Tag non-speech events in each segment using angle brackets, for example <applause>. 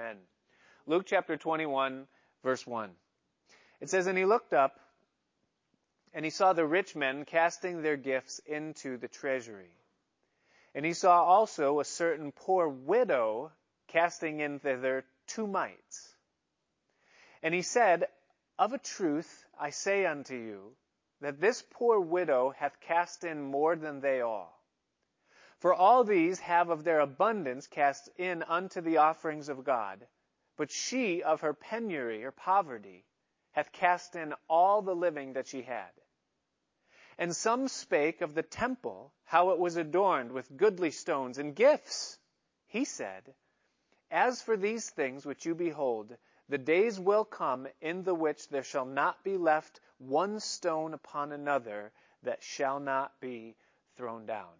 Amen. Luke chapter 21, verse 1. It says, And he looked up, and he saw the rich men casting their gifts into the treasury. And he saw also a certain poor widow casting in thither two mites. And he said, Of a truth I say unto you, that this poor widow hath cast in more than they all. For all these have of their abundance cast in unto the offerings of God, but she of her penury or poverty hath cast in all the living that she had. And some spake of the temple, how it was adorned with goodly stones and gifts. He said, As for these things which you behold, the days will come in the which there shall not be left one stone upon another that shall not be thrown down.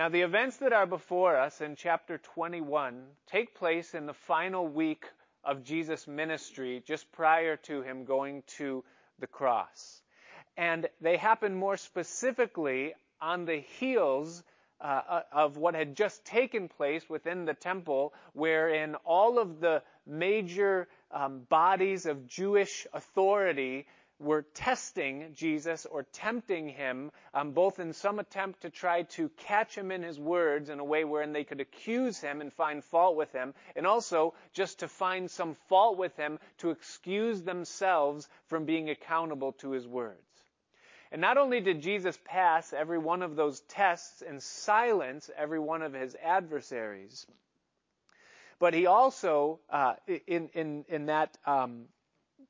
Now, the events that are before us in chapter 21 take place in the final week of Jesus' ministry, just prior to him going to the cross. And they happen more specifically on the heels uh, uh of what had just taken place within the temple, wherein all of the major um, bodies of Jewish authority were testing Jesus or tempting him, um, both in some attempt to try to catch him in his words in a way wherein they could accuse him and find fault with him, and also just to find some fault with him to excuse themselves from being accountable to his words. And not only did Jesus pass every one of those tests and silence every one of his adversaries, but he also, uh, in, in, in that um,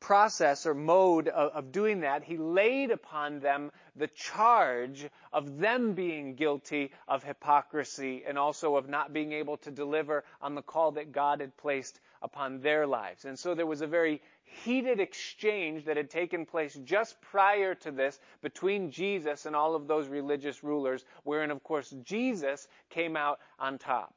process or mode of, of, doing that, he laid upon them the charge of them being guilty of hypocrisy and also of not being able to deliver on the call that God had placed upon their lives. And so there was a very heated exchange that had taken place just prior to this between Jesus and all of those religious rulers, wherein, of course, Jesus came out on top.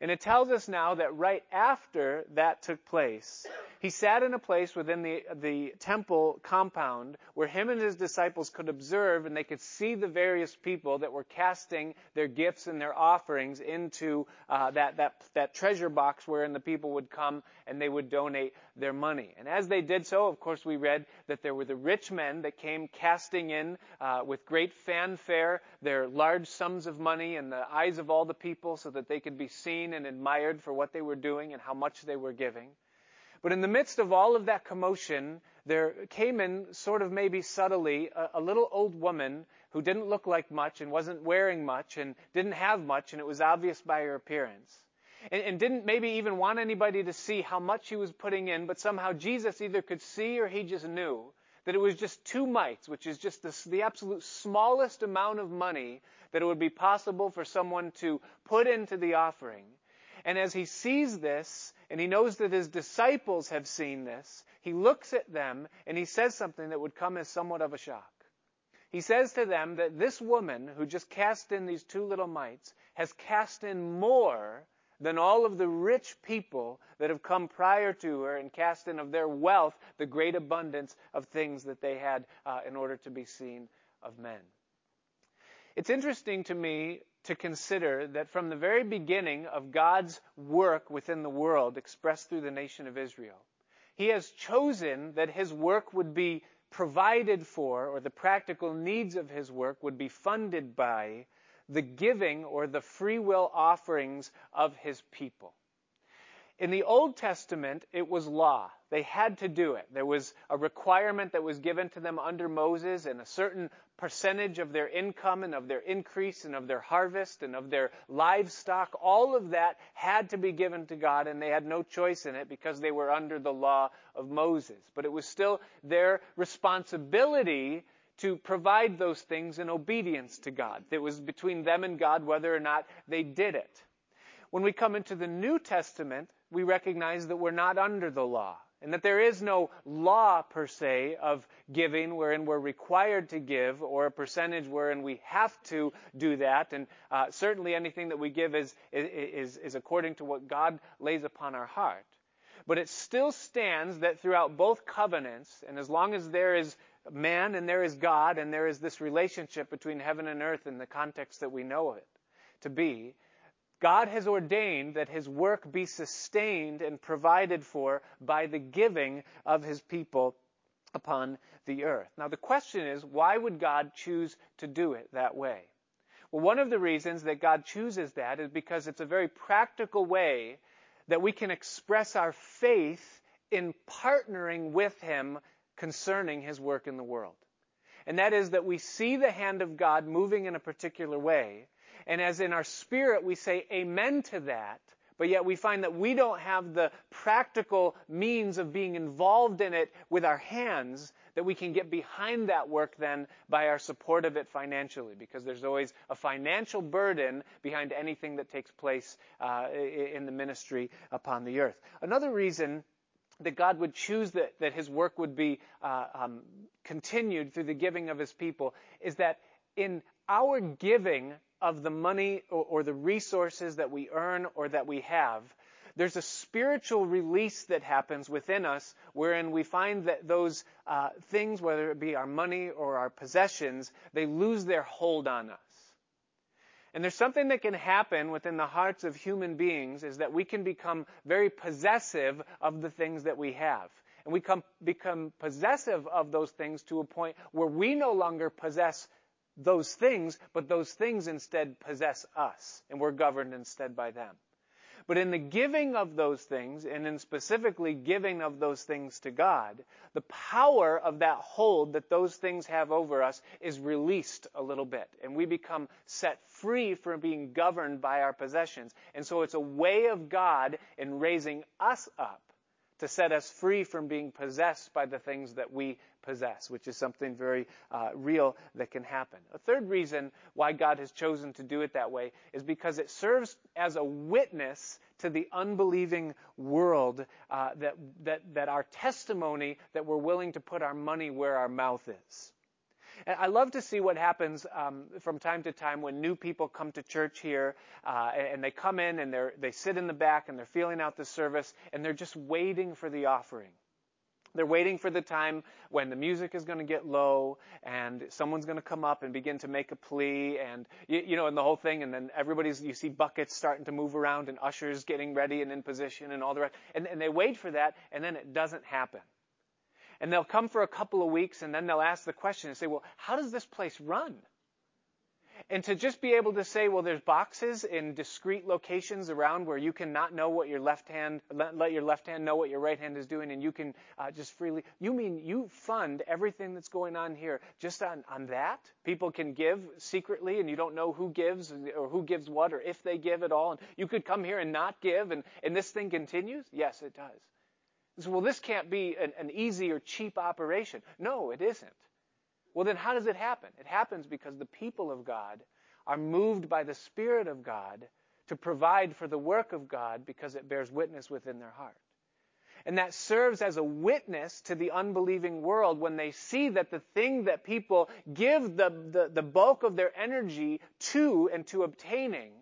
And it tells us now that right after that took place, he sat in a place within the, the temple compound where him and his disciples could observe and they could see the various people that were casting their gifts and their offerings into uh, that, that, that treasure box wherein the people would come and they would donate their money. And as they did so, of course, we read that there were the rich men that came casting in uh, with great fanfare their large sums of money in the eyes of all the people so that they could be seen and admired for what they were doing and how much they were giving. But in the midst of all of that commotion, there came in sort of maybe subtly a, a, little old woman who didn't look like much and wasn't wearing much and didn't have much and it was obvious by her appearance. And, and didn't maybe even want anybody to see how much she was putting in, but somehow Jesus either could see or he just knew that it was just two mites, which is just the, the absolute smallest amount of money that it would be possible for someone to put into the offering. And as he sees this, and he knows that his disciples have seen this, he looks at them and he says something that would come as somewhat of a shock. He says to them that this woman who just cast in these two little mites has cast in more than all of the rich people that have come prior to her and cast in of their wealth the great abundance of things that they had uh, in order to be seen of men. It's interesting to me to consider that from the very beginning of God's work within the world expressed through the nation of Israel, He has chosen that His work would be provided for, or the practical needs of His work would be funded by the giving or the free will offerings of his people. In the Old Testament, it was law. They had to do it. There was a requirement that was given to them under Moses, and a certain percentage of their income and of their increase and of their harvest and of their livestock, all of that had to be given to God, and they had no choice in it because they were under the law of Moses. But it was still their responsibility to provide those things in obedience to God. It was between them and God whether or not they did it. When we come into the New Testament, we recognize that we're not under the law and that there is no law per se of giving wherein we're required to give or a percentage wherein we have to do that. And uh, certainly anything that we give is, is, is according to what God lays upon our heart. But it still stands that throughout both covenants, and as long as there is man and there is God and there is this relationship between heaven and earth in the context that we know it to be, God has ordained that his work be sustained and provided for by the giving of his people upon the earth. Now the question is, why would God choose to do it that way? Well, one of the reasons that God chooses that is because it's a very practical way that we can express our faith in partnering with him concerning his work in the world. And that is that we see the hand of God moving in a particular way, and as in our spirit we say amen to that, but yet we find that we don't have the practical means of being involved in it with our hands that we can get behind that work then by our support of it financially because there's always a financial burden behind anything that takes place uh, in the ministry upon the earth. Another reason that God would choose that, that his work would be uh, um, continued through the giving of his people is that in our giving of the money or, or the resources that we earn or that we have, there's a spiritual release that happens within us wherein we find that those uh, things, whether it be our money or our possessions, they lose their hold on us. And there's something that can happen within the hearts of human beings is that we can become very possessive of the things that we have. And we come, become possessive of those things to a point where we no longer possess those things, but those things instead possess us, and we're governed instead by them. But in the giving of those things, and in specifically giving of those things to God, the power of that hold that those things have over us is released a little bit. And we become set free from being governed by our possessions. And so it's a way of God in raising us up to set us free from being possessed by the things that we possess, which is something very uh, real that can happen. A third reason why God has chosen to do it that way is because it serves as a witness to the unbelieving world uh, that, that, that our testimony that we're willing to put our money where our mouth is. And I love to see what happens um, from time to time when new people come to church here, uh, and they come in and they they sit in the back and they're feeling out the service, and they're just waiting for the offering. They're waiting for the time when the music is going to get low and someone's going to come up and begin to make a plea and, you, you, know, and the whole thing. And then everybody's, you see buckets starting to move around and ushers getting ready and in position and all the rest. And, and they wait for that and then it doesn't happen. And they'll come for a couple of weeks and then they'll ask the question and say, well, how does this place run? And to just be able to say, well, there's boxes in discrete locations around where you can not know what your left hand, let, let your left hand know what your right hand is doing, and you can uh, just freely. You mean you fund everything that's going on here just on, on that? People can give secretly, and you don't know who gives or who gives what or if they give at all. And you could come here and not give, and, and this thing continues? Yes, it does. So, well, this can't be an, an easy or cheap operation. No, it isn't. Well, then how does it happen? It happens because the people of God are moved by the Spirit of God to provide for the work of God because it bears witness within their heart. And that serves as a witness to the unbelieving world when they see that the thing that people give the, the, the bulk of their energy to and to obtaining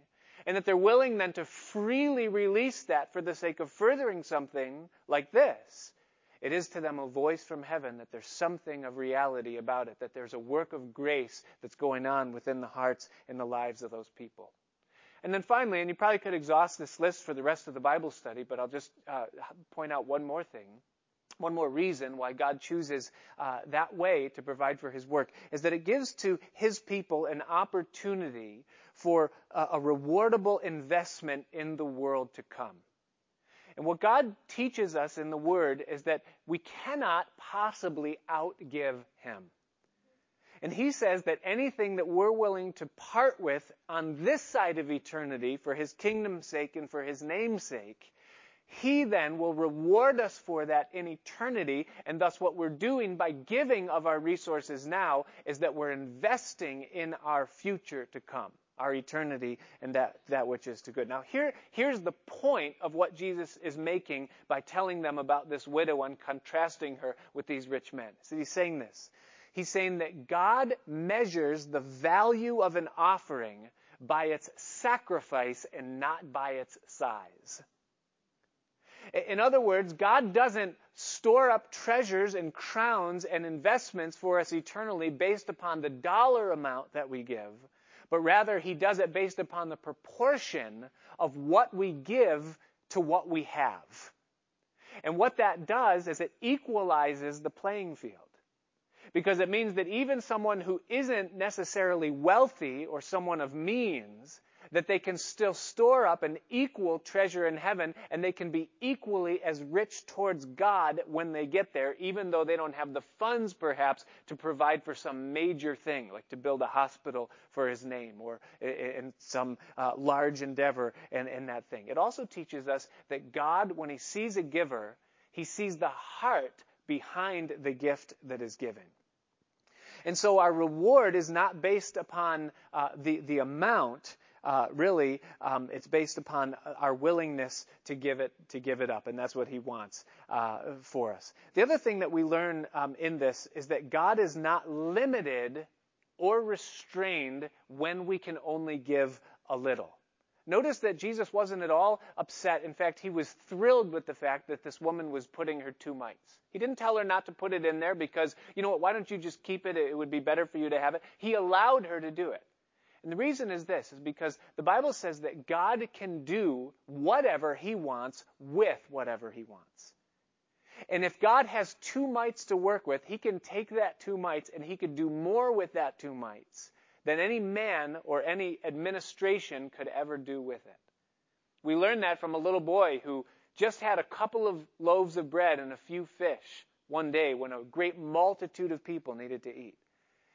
and that they're willing then to freely release that for the sake of furthering something like this, it is to them a voice from heaven that there's something of reality about it, that there's a work of grace that's going on within the hearts and the lives of those people. And then finally, and you probably could exhaust this list for the rest of the Bible study, but I'll just uh, point out one more thing. One more reason why God chooses uh, that way to provide for His work is that it gives to His people an opportunity for a, a rewardable investment in the world to come. And what God teaches us in the Word is that we cannot possibly outgive Him. And He says that anything that we're willing to part with on this side of eternity for His kingdom's sake and for His name's sake, He then will reward us for that in eternity. And thus what we're doing by giving of our resources now is that we're investing in our future to come our eternity and that, that which is to good. Now here, here's the point of what Jesus is making by telling them about this widow and contrasting her with these rich men. So he's saying this. He's saying that God measures the value of an offering by its sacrifice and not by its size. In other words, God doesn't store up treasures and crowns and investments for us eternally based upon the dollar amount that we give, but rather he does it based upon the proportion of what we give to what we have. And what that does is it equalizes the playing field. Because it means that even someone who isn't necessarily wealthy or someone of means that they can still store up an equal treasure in heaven and they can be equally as rich towards God when they get there, even though they don't have the funds perhaps to provide for some major thing, like to build a hospital for his name or in some uh, large endeavor and, and that thing. It also teaches us that God, when he sees a giver, he sees the heart behind the gift that is given. And so our reward is not based upon uh, the, the amount, uh, really, um, it's based upon our willingness to give it to give it up, and that's what He wants uh, for us. The other thing that we learn um, in this is that God is not limited or restrained when we can only give a little. Notice that Jesus wasn't at all upset. In fact, he was thrilled with the fact that this woman was putting her two mites. He didn't tell her not to put it in there because, you know what, why don't you just keep it? It would be better for you to have it. He allowed her to do it. And the reason is this, is because the Bible says that God can do whatever He wants with whatever He wants. And if God has two mites to work with, He can take that two mites and He could do more with that two mites than any man or any administration could ever do with it. We learned that from a little boy who just had a couple of loaves of bread and a few fish one day when a great multitude of people needed to eat.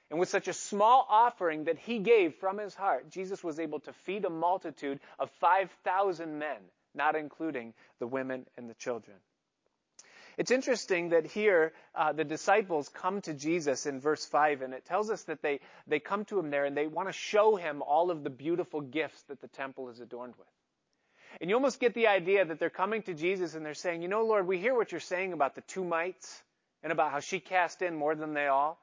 And with such a small offering that he gave from his heart, Jesus was able to feed a multitude of 5,000 men, not including the women and the children. It's interesting that here uh, the disciples come to Jesus in verse 5, and it tells us that they, they come to him there and they want to show him all of the beautiful gifts that the temple is adorned with. And you almost get the idea that they're coming to Jesus and they're saying, You know, Lord, we hear what you're saying about the two mites and about how she cast in more than they all.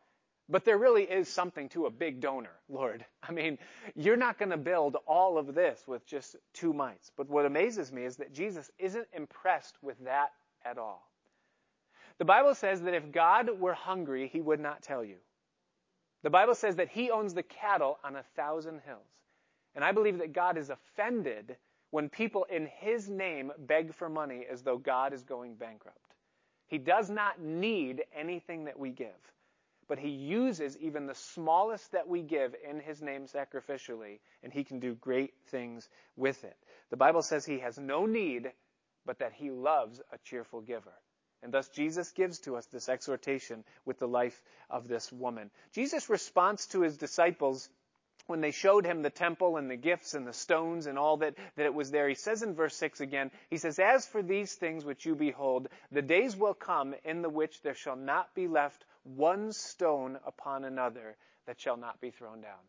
But there really is something to a big donor, Lord. I mean, you're not going to build all of this with just two mites. But what amazes me is that Jesus isn't impressed with that at all. The Bible says that if God were hungry, he would not tell you. The Bible says that he owns the cattle on a thousand hills. And I believe that God is offended when people in his name beg for money as though God is going bankrupt. He does not need anything that we give but he uses even the smallest that we give in his name sacrificially, and he can do great things with it. The Bible says he has no need, but that he loves a cheerful giver. And thus Jesus gives to us this exhortation with the life of this woman. Jesus' response to his disciples when they showed him the temple and the gifts and the stones and all that, that it was there, he says in verse 6 again, he says, As for these things which you behold, the days will come in the which there shall not be left one stone upon another that shall not be thrown down.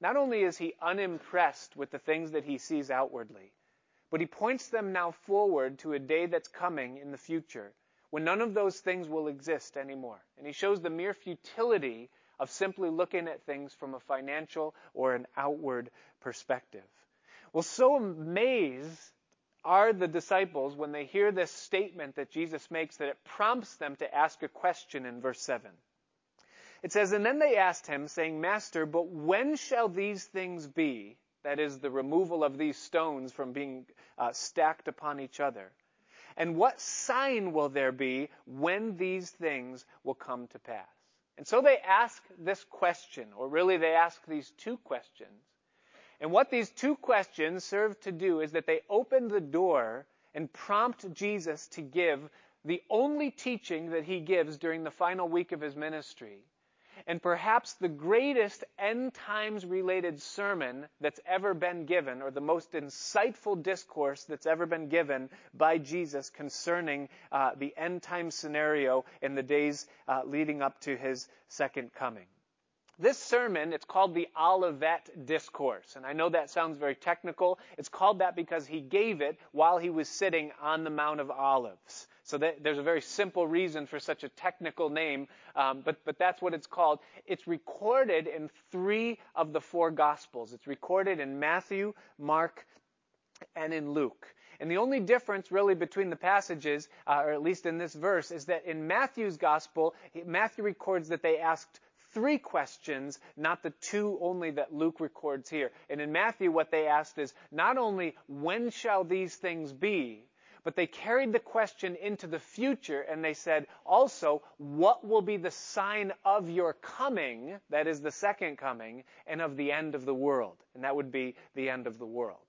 Not only is he unimpressed with the things that he sees outwardly, but he points them now forward to a day that's coming in the future when none of those things will exist anymore. And he shows the mere futility of simply looking at things from a financial or an outward perspective. Well, so amazed are the disciples when they hear this statement that Jesus makes that it prompts them to ask a question in verse 7. It says, And then they asked him, saying, Master, but when shall these things be? That is, the removal of these stones from being uh, stacked upon each other. And what sign will there be when these things will come to pass? And so they ask this question, or really they ask these two questions and what these two questions serve to do is that they open the door and prompt Jesus to give the only teaching that he gives during the final week of his ministry. And perhaps the greatest end times related sermon that's ever been given, or the most insightful discourse that's ever been given by Jesus concerning uh, the end time scenario in the days uh, leading up to his second coming. This sermon, it's called the Olivet Discourse. And I know that sounds very technical. It's called that because he gave it while he was sitting on the Mount of Olives. So that, there's a very simple reason for such a technical name, um, but, but that's what it's called. It's recorded in three of the four Gospels. It's recorded in Matthew, Mark, and in Luke. And the only difference really between the passages, uh, or at least in this verse, is that in Matthew's Gospel, Matthew records that they asked three questions, not the two only that Luke records here. And in Matthew, what they asked is not only when shall these things be, but they carried the question into the future and they said also, what will be the sign of your coming, that is the second coming, and of the end of the world? And that would be the end of the world.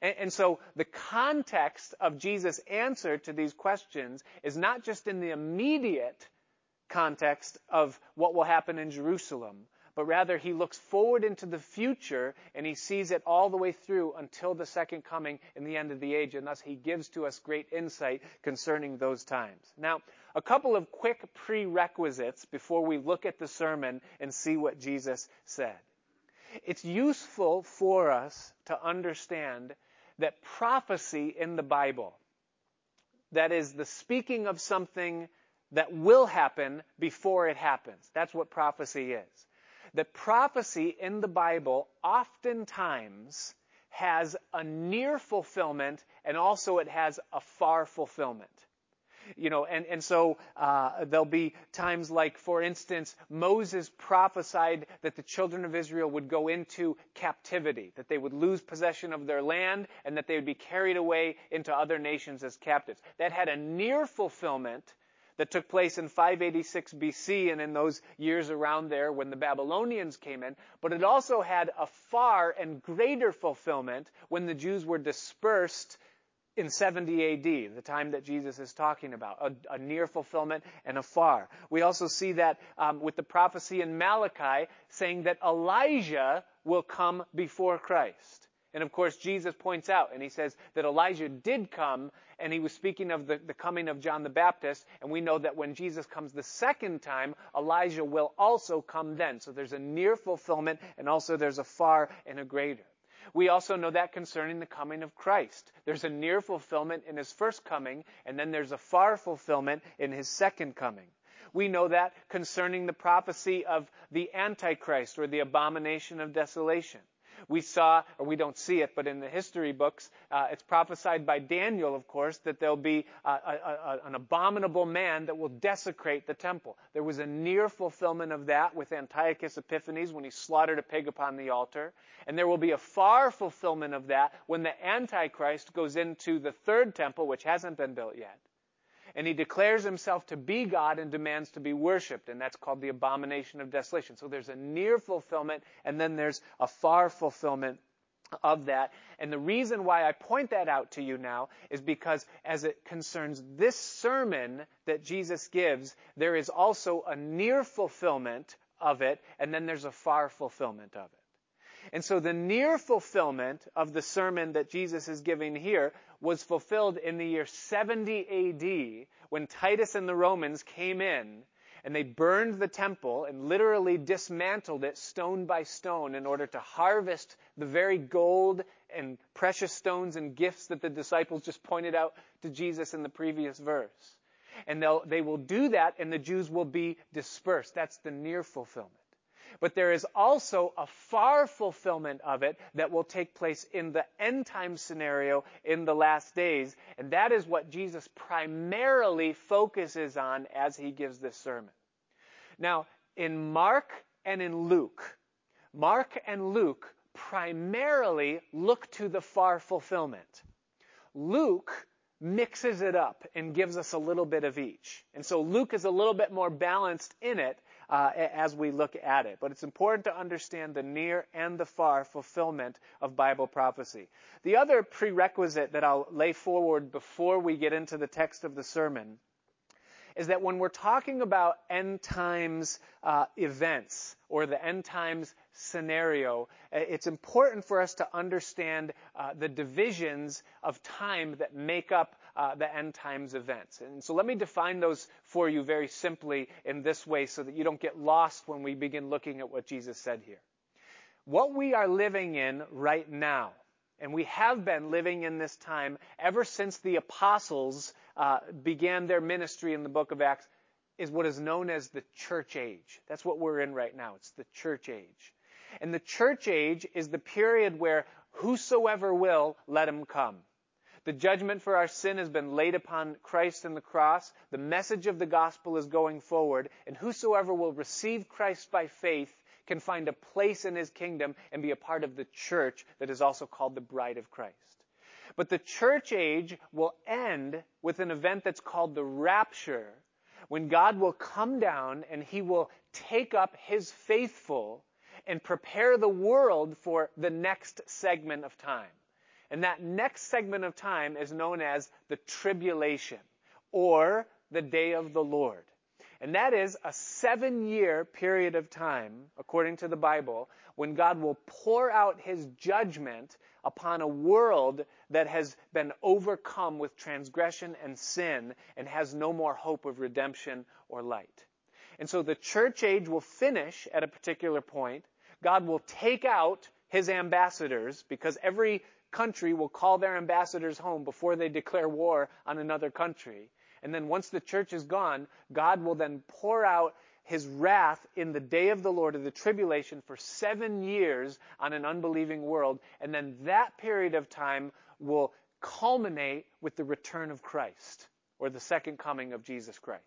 And, so the context of Jesus' answer to these questions is not just in the immediate context of what will happen in Jerusalem, but rather he looks forward into the future and he sees it all the way through until the second coming in the end of the age, and thus he gives to us great insight concerning those times. Now, a couple of quick prerequisites before we look at the sermon and see what Jesus said. It's useful for us to understand that prophecy in the Bible, that is the speaking of something that will happen before it happens. That's what prophecy is. That prophecy in the Bible oftentimes has a near fulfillment and also it has a far fulfillment. You know, and, and so uh, there'll be times like, for instance, Moses prophesied that the children of Israel would go into captivity, that they would lose possession of their land, and that they would be carried away into other nations as captives. That had a near fulfillment that took place in 586 BC and in those years around there when the Babylonians came in, but it also had a far and greater fulfillment when the Jews were dispersed in 70 AD, the time that Jesus is talking about, a, a near fulfillment and a far. We also see that um, with the prophecy in Malachi saying that Elijah will come before Christ. And of course, Jesus points out, and he says that Elijah did come, and he was speaking of the, the coming of John the Baptist, and we know that when Jesus comes the second time, Elijah will also come then. So there's a near fulfillment, and also there's a far and a greater. We also know that concerning the coming of Christ. There's a near fulfillment in his first coming, and then there's a far fulfillment in his second coming. We know that concerning the prophecy of the Antichrist or the abomination of desolation. We saw, or we don't see it, but in the history books, uh, it's prophesied by Daniel, of course, that there'll be a, a, a, an abominable man that will desecrate the temple. There was a near fulfillment of that with Antiochus Epiphanes when he slaughtered a pig upon the altar. And there will be a far fulfillment of that when the Antichrist goes into the third temple, which hasn't been built yet and he declares himself to be God and demands to be worshiped, and that's called the abomination of desolation. So there's a near fulfillment, and then there's a far fulfillment of that. And the reason why I point that out to you now is because as it concerns this sermon that Jesus gives, there is also a near fulfillment of it, and then there's a far fulfillment of it. And so the near fulfillment of the sermon that Jesus is giving here was fulfilled in the year 70 AD when Titus and the Romans came in and they burned the temple and literally dismantled it stone by stone in order to harvest the very gold and precious stones and gifts that the disciples just pointed out to Jesus in the previous verse. And they will do that and the Jews will be dispersed. That's the near fulfillment. But there is also a far fulfillment of it that will take place in the end time scenario in the last days. And that is what Jesus primarily focuses on as he gives this sermon. Now, in Mark and in Luke, Mark and Luke primarily look to the far fulfillment. Luke mixes it up and gives us a little bit of each. And so Luke is a little bit more balanced in it uh, as we look at it. But it's important to understand the near and the far fulfillment of Bible prophecy. The other prerequisite that I'll lay forward before we get into the text of the sermon is that when we're talking about end times uh, events or the end times scenario, uh, it's important for us to understand uh, the divisions of time that make up uh, the end times events. And so let me define those for you very simply in this way so that you don't get lost when we begin looking at what Jesus said here. What we are living in right now, and we have been living in this time ever since the apostles uh, began their ministry in the book of Acts, is what is known as the church age. That's what we're in right now. It's the church age. And the church age is the period where whosoever will, let him come. The judgment for our sin has been laid upon Christ in the cross. The message of the gospel is going forward, and whosoever will receive Christ by faith can find a place in his kingdom and be a part of the church that is also called the bride of Christ. But the church age will end with an event that's called the rapture, when God will come down and he will take up his faithful and prepare the world for the next segment of time. And that next segment of time is known as the tribulation or the day of the Lord. And that is a seven year period of time, according to the Bible, when God will pour out his judgment upon a world that has been overcome with transgression and sin and has no more hope of redemption or light. And so the church age will finish at a particular point. God will take out his ambassadors because every country will call their ambassadors home before they declare war on another country. And then once the church is gone, God will then pour out his wrath in the day of the Lord of the tribulation for seven years on an unbelieving world. And then that period of time will culminate with the return of Christ or the second coming of Jesus Christ.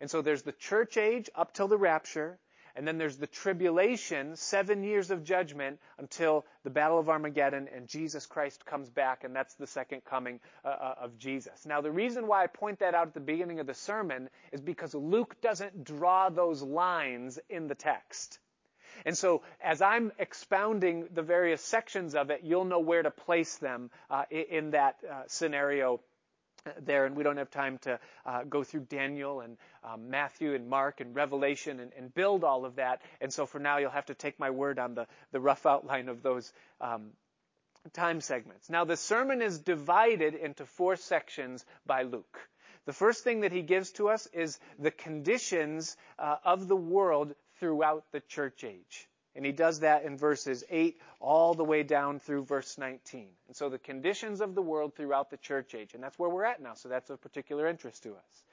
And so there's the church age up till the rapture. And then there's the tribulation, seven years of judgment until the battle of Armageddon and Jesus Christ comes back, and that's the second coming uh, uh, of Jesus. Now, the reason why I point that out at the beginning of the sermon is because Luke doesn't draw those lines in the text. And so, as I'm expounding the various sections of it, you'll know where to place them uh, in that uh, scenario there, and we don't have time to uh, go through Daniel and um, Matthew and Mark and Revelation and, and, build all of that. And so for now, you'll have to take my word on the, the rough outline of those um, time segments. Now, the sermon is divided into four sections by Luke. The first thing that he gives to us is the conditions uh, of the world throughout the church age. And he does that in verses 8 all the way down through verse 19. And so the conditions of the world throughout the church age. And that's where we're at now, so that's of particular interest to us.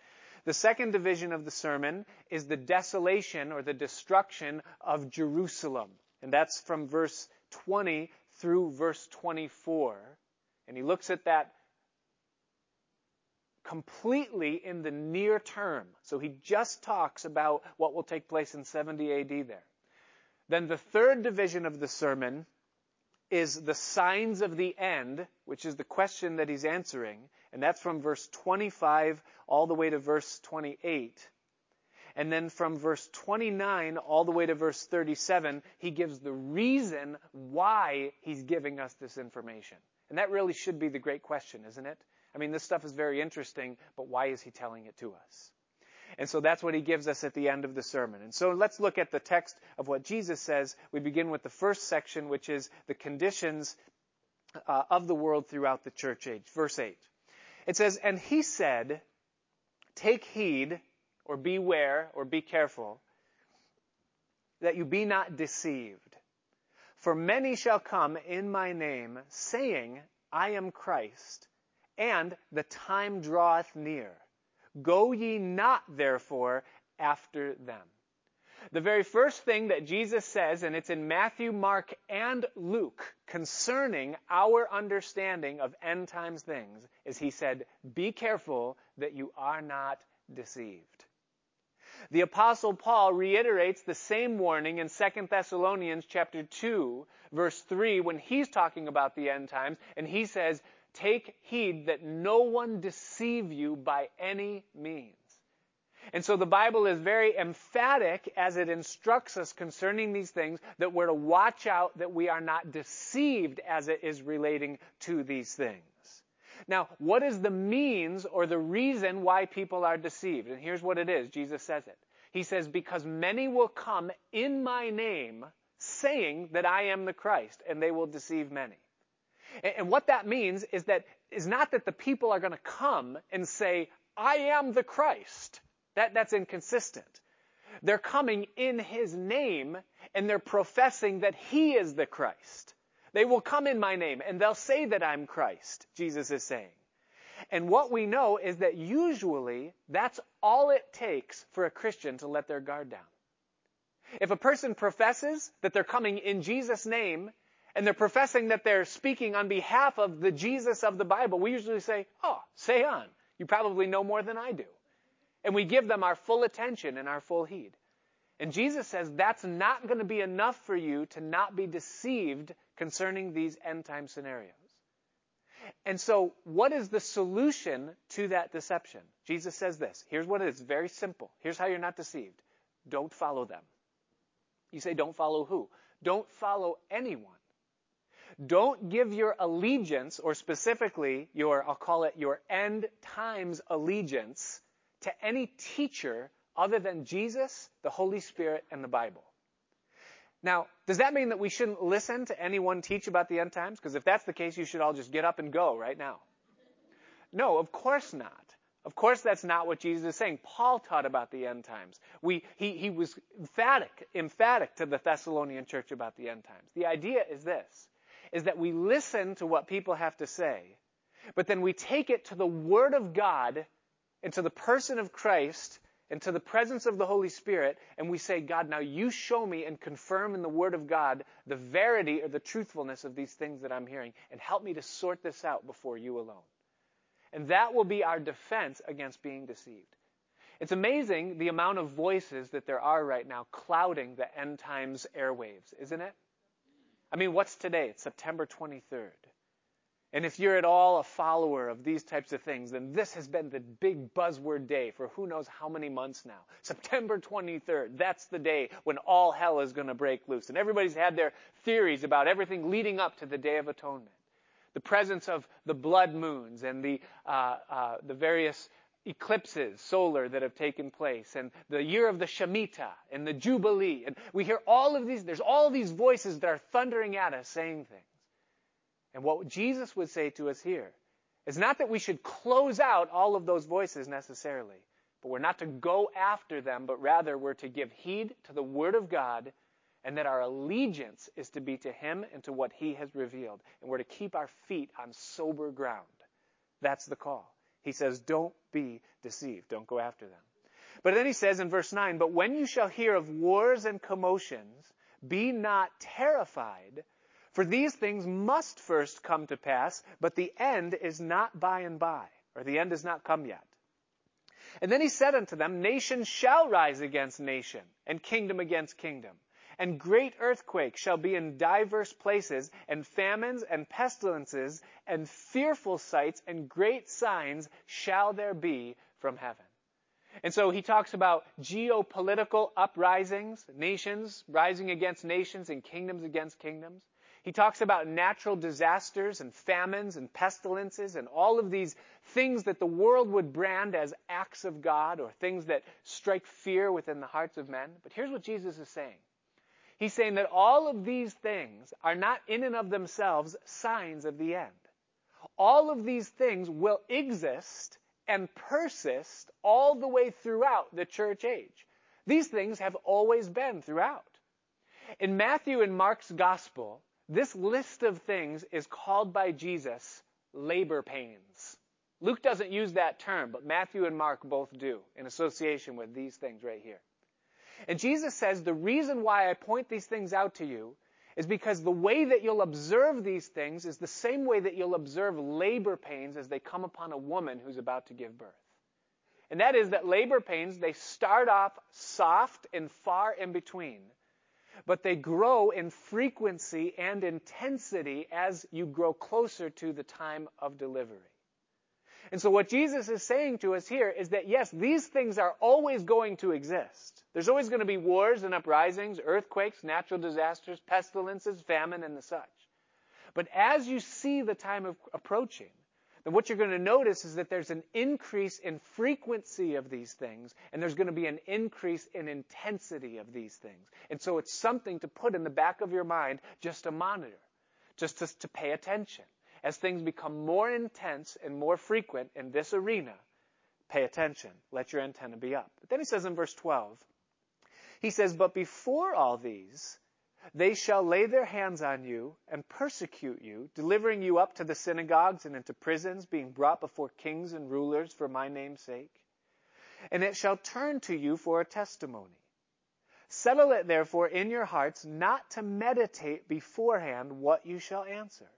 The second division of the sermon is the desolation or the destruction of Jerusalem. And that's from verse 20 through verse 24. And he looks at that completely in the near term. So he just talks about what will take place in 70 AD there. Then the third division of the sermon is the signs of the end, which is the question that he's answering, and that's from verse 25 all the way to verse 28. And then from verse 29 all the way to verse 37, he gives the reason why he's giving us this information. And that really should be the great question, isn't it? I mean, this stuff is very interesting, but why is he telling it to us? And so that's what he gives us at the end of the sermon. And so let's look at the text of what Jesus says. We begin with the first section, which is the conditions uh, of the world throughout the church age. Verse 8. It says, And he said, Take heed, or beware, or be careful, that you be not deceived. For many shall come in my name, saying, I am Christ, and the time draweth near. Go ye not therefore after them. The very first thing that Jesus says, and it's in Matthew, Mark, and Luke, concerning our understanding of end times things, is he said, Be careful that you are not deceived. The apostle Paul reiterates the same warning in 2 Thessalonians chapter 2 verse 3 when he's talking about the end times and he says, Take heed that no one deceive you by any means. And so the Bible is very emphatic as it instructs us concerning these things that we're to watch out that we are not deceived as it is relating to these things. Now, what is the means or the reason why people are deceived? And here's what it is. Jesus says it. He says, because many will come in my name saying that I am the Christ and they will deceive many. And what that means is that is not that the people are going to come and say, I am the Christ. That, that's inconsistent. They're coming in His name and they're professing that He is the Christ. They will come in my name and they'll say that I'm Christ, Jesus is saying. And what we know is that usually that's all it takes for a Christian to let their guard down. If a person professes that they're coming in Jesus' name and they're professing that they're speaking on behalf of the Jesus of the Bible, we usually say, oh, say on. You probably know more than I do. And we give them our full attention and our full heed. And Jesus says that's not going to be enough for you to not be deceived concerning these end time scenarios. And so, what is the solution to that deception? Jesus says this. Here's what it is. Very simple. Here's how you're not deceived. Don't follow them. You say, don't follow who? Don't follow anyone. Don't give your allegiance, or specifically your, I'll call it your end times allegiance, to any teacher other than Jesus, the Holy Spirit, and the Bible. Now, does that mean that we shouldn't listen to anyone teach about the end times? Because if that's the case, you should all just get up and go right now. No, of course not. Of course, that's not what Jesus is saying. Paul taught about the end times. We, he, he was emphatic, emphatic to the Thessalonian church about the end times. The idea is this, is that we listen to what people have to say, but then we take it to the Word of God and to the person of Christ into the presence of the Holy Spirit and we say, God, now you show me and confirm in the Word of God the verity or the truthfulness of these things that I'm hearing and help me to sort this out before you alone. And that will be our defense against being deceived. It's amazing the amount of voices that there are right now clouding the end times airwaves, isn't it? I mean, what's today? It's September 23rd. And if you're at all a follower of these types of things, then this has been the big buzzword day for who knows how many months now. September 23rd, that's the day when all hell is going to break loose. And everybody's had their theories about everything leading up to the Day of Atonement. The presence of the blood moons and the, uh, uh, the various eclipses, solar, that have taken place, and the year of the Shemitah, and the Jubilee. And we hear all of these, there's all these voices that are thundering at us saying things. And what Jesus would say to us here is not that we should close out all of those voices necessarily, but we're not to go after them, but rather we're to give heed to the Word of God and that our allegiance is to be to Him and to what He has revealed. And we're to keep our feet on sober ground. That's the call. He says, don't be deceived. Don't go after them. But then he says in verse 9, but when you shall hear of wars and commotions, be not terrified, for these things must first come to pass, but the end is not by and by, or the end is not come yet. And then he said unto them, Nation shall rise against nation, and kingdom against kingdom. And great earthquakes shall be in divers places, and famines and pestilences, and fearful sights and great signs shall there be from heaven. And so he talks about geopolitical uprisings, nations rising against nations and kingdoms against kingdoms. He talks about natural disasters and famines and pestilences and all of these things that the world would brand as acts of God or things that strike fear within the hearts of men. But here's what Jesus is saying. He's saying that all of these things are not in and of themselves signs of the end. All of these things will exist and persist all the way throughout the church age. These things have always been throughout. In Matthew and Mark's gospel, this list of things is called by Jesus labor pains. Luke doesn't use that term, but Matthew and Mark both do in association with these things right here. And Jesus says the reason why I point these things out to you is because the way that you'll observe these things is the same way that you'll observe labor pains as they come upon a woman who's about to give birth. And that is that labor pains, they start off soft and far in between but they grow in frequency and intensity as you grow closer to the time of delivery. And so what Jesus is saying to us here is that yes, these things are always going to exist. There's always going to be wars and uprisings, earthquakes, natural disasters, pestilences, famine, and the such. But as you see the time of approaching, then what you're going to notice is that there's an increase in frequency of these things, and there's going to be an increase in intensity of these things. And so it's something to put in the back of your mind just to monitor, just to, to pay attention. As things become more intense and more frequent in this arena, pay attention. Let your antenna be up. But then he says in verse 12, he says, But before all these, they shall lay their hands on you and persecute you, delivering you up to the synagogues and into prisons, being brought before kings and rulers for my name's sake. And it shall turn to you for a testimony. Settle it therefore in your hearts not to meditate beforehand what you shall answer.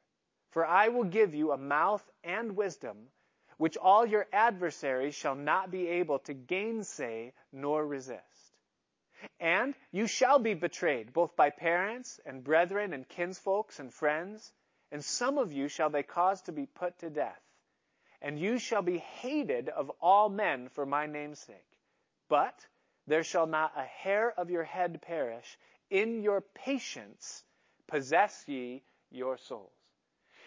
For I will give you a mouth and wisdom, which all your adversaries shall not be able to gainsay nor resist. And you shall be betrayed, both by parents and brethren and kinsfolks and friends, and some of you shall they cause to be put to death. And you shall be hated of all men for my name's sake. But there shall not a hair of your head perish. In your patience possess ye your souls.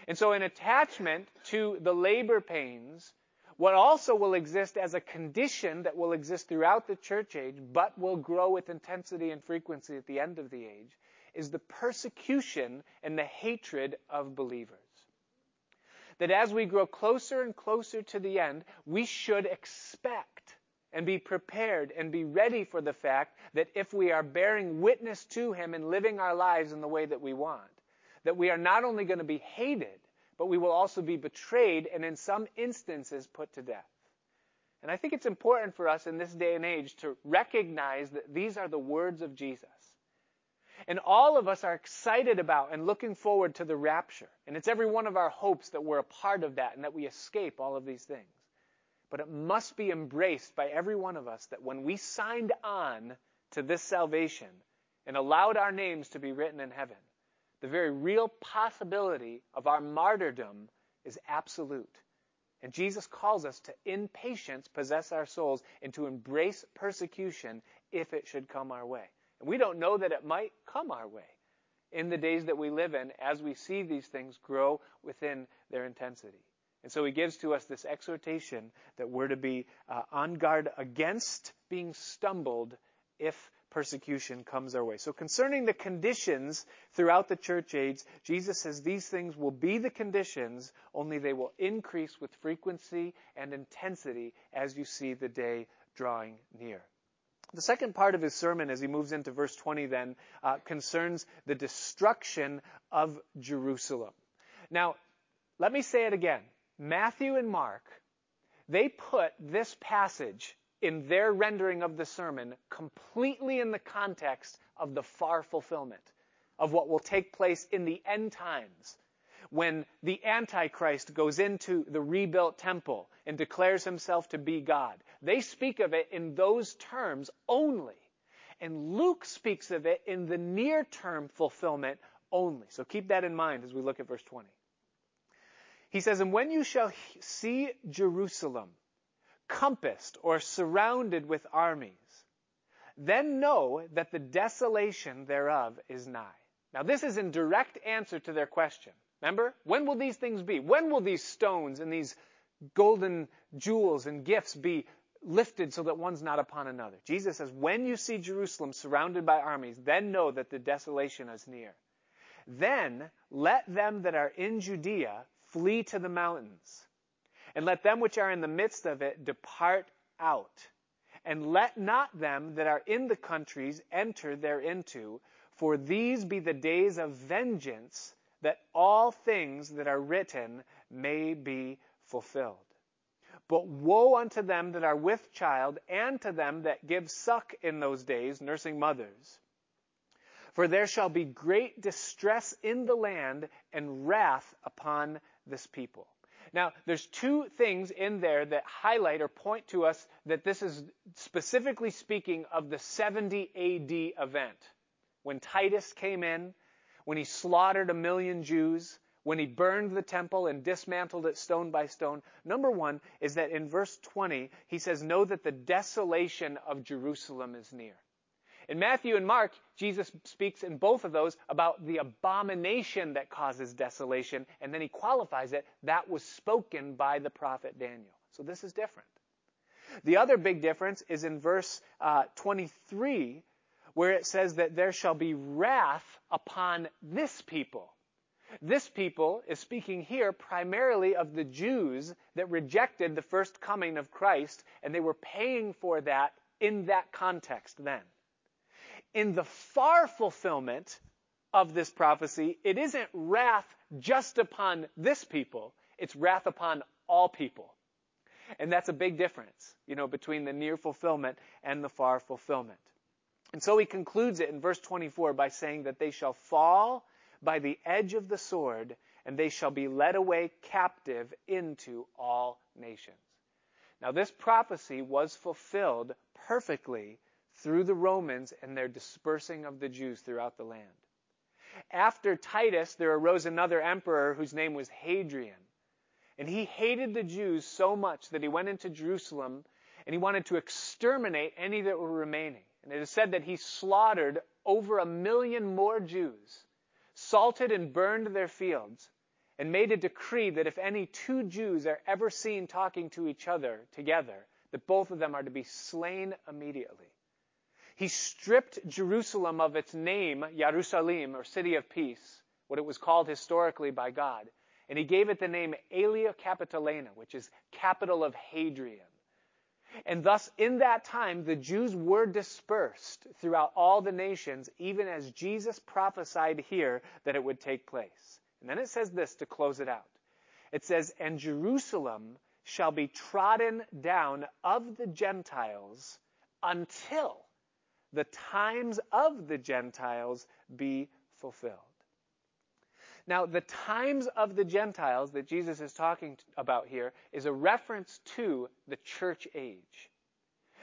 And so in attachment to the labor pains, what also will exist as a condition that will exist throughout the church age, but will grow with intensity and frequency at the end of the age, is the persecution and the hatred of believers. That as we grow closer and closer to the end, we should expect and be prepared and be ready for the fact that if we are bearing witness to Him and living our lives in the way that we want, that we are not only going to be hated, but we will also be betrayed and in some instances put to death. And I think it's important for us in this day and age to recognize that these are the words of Jesus. And all of us are excited about and looking forward to the rapture. And it's every one of our hopes that we're a part of that and that we escape all of these things. But it must be embraced by every one of us that when we signed on to this salvation and allowed our names to be written in heaven, the very real possibility of our martyrdom is absolute. And Jesus calls us to, in patience, possess our souls and to embrace persecution if it should come our way. And we don't know that it might come our way in the days that we live in as we see these things grow within their intensity. And so he gives to us this exhortation that we're to be uh, on guard against being stumbled if persecution comes our way. So concerning the conditions throughout the church age, Jesus says these things will be the conditions, only they will increase with frequency and intensity as you see the day drawing near. The second part of his sermon, as he moves into verse 20, then, uh, concerns the destruction of Jerusalem. Now, let me say it again. Matthew and Mark, they put this passage in their rendering of the sermon completely in the context of the far fulfillment of what will take place in the end times when the Antichrist goes into the rebuilt temple and declares himself to be God. They speak of it in those terms only. And Luke speaks of it in the near term fulfillment only. So keep that in mind as we look at verse 20. He says, And when you shall see Jerusalem compassed or surrounded with armies, then know that the desolation thereof is nigh. Now, this is in direct answer to their question. Remember? When will these things be? When will these stones and these golden jewels and gifts be lifted so that one's not upon another? Jesus says, When you see Jerusalem surrounded by armies, then know that the desolation is near. Then let them that are in Judea Flee to the mountains. And let them which are in the midst of it depart out. And let not them that are in the countries enter thereinto, for these be the days of vengeance, that all things that are written may be fulfilled. But woe unto them that are with child, and to them that give suck in those days, nursing mothers. For there shall be great distress in the land, and wrath upon this people. Now, there's two things in there that highlight or point to us that this is specifically speaking of the 70 AD event. When Titus came in, when he slaughtered a million Jews, when he burned the temple and dismantled it stone by stone. Number one is that in verse 20, he says, Know that the desolation of Jerusalem is near. In Matthew and Mark, Jesus speaks in both of those about the abomination that causes desolation, and then he qualifies it. That was spoken by the prophet Daniel. So this is different. The other big difference is in verse uh, 23, where it says that there shall be wrath upon this people. This people is speaking here primarily of the Jews that rejected the first coming of Christ, and they were paying for that in that context then in the far fulfillment of this prophecy, it isn't wrath just upon this people, it's wrath upon all people. And that's a big difference, you know, between the near fulfillment and the far fulfillment. And so he concludes it in verse 24 by saying that they shall fall by the edge of the sword, and they shall be led away captive into all nations. Now, this prophecy was fulfilled perfectly through the Romans and their dispersing of the Jews throughout the land. After Titus, there arose another emperor whose name was Hadrian. And he hated the Jews so much that he went into Jerusalem and he wanted to exterminate any that were remaining. And it is said that he slaughtered over a million more Jews, salted and burned their fields, and made a decree that if any two Jews are ever seen talking to each other together, that both of them are to be slain immediately. He stripped Jerusalem of its name, Jerusalem, or city of peace, what it was called historically by God, and he gave it the name Aelia Capitolina, which is capital of Hadrian. And thus, in that time, the Jews were dispersed throughout all the nations, even as Jesus prophesied here that it would take place. And then it says this to close it out. It says, And Jerusalem shall be trodden down of the Gentiles until the times of the Gentiles be fulfilled. Now, the times of the Gentiles that Jesus is talking about here is a reference to the church age.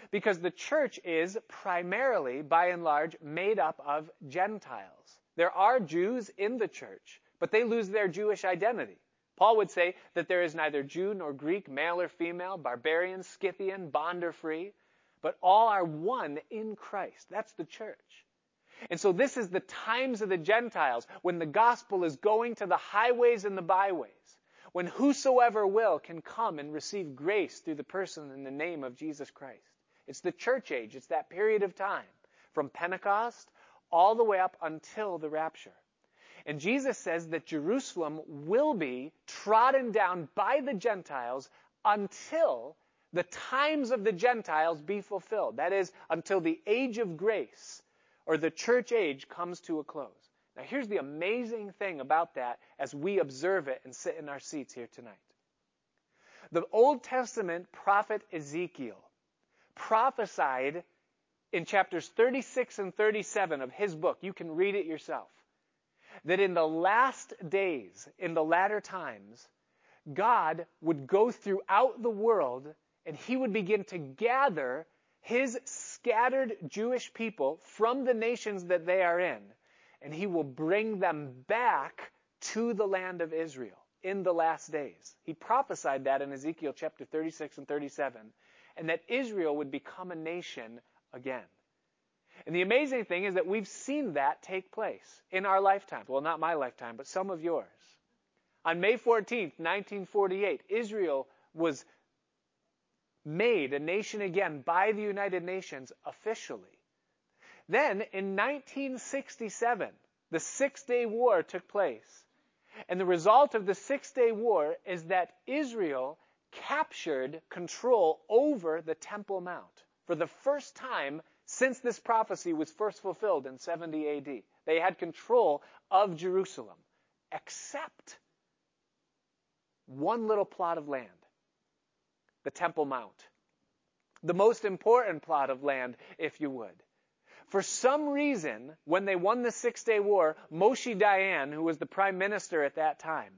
Because the church is primarily, by and large, made up of Gentiles. There are Jews in the church, but they lose their Jewish identity. Paul would say that there is neither Jew nor Greek, male or female, barbarian, Scythian, bond or free, but all are one in Christ. That's the church. And so this is the times of the Gentiles when the gospel is going to the highways and the byways, when whosoever will can come and receive grace through the person and the name of Jesus Christ. It's the church age. It's that period of time from Pentecost all the way up until the rapture. And Jesus says that Jerusalem will be trodden down by the Gentiles until the times of the Gentiles be fulfilled. That is, until the age of grace or the church age comes to a close. Now, here's the amazing thing about that as we observe it and sit in our seats here tonight. The Old Testament prophet Ezekiel prophesied in chapters 36 and 37 of his book. You can read it yourself that in the last days, in the latter times, God would go throughout the world and he would begin to gather his scattered Jewish people from the nations that they are in, and he will bring them back to the land of Israel in the last days. He prophesied that in Ezekiel chapter 36 and 37, and that Israel would become a nation again. And the amazing thing is that we've seen that take place in our lifetime. Well, not my lifetime, but some of yours. On May 14th, 1948, Israel was made a nation again by the United Nations officially. Then, in 1967, the Six Day War took place. And the result of the Six Day War is that Israel captured control over the Temple Mount for the first time since this prophecy was first fulfilled in 70 AD. They had control of Jerusalem, except one little plot of land, the Temple Mount. The most important plot of land, if you would. For some reason, when they won the Six Day War, Moshe Dayan, who was the prime minister at that time,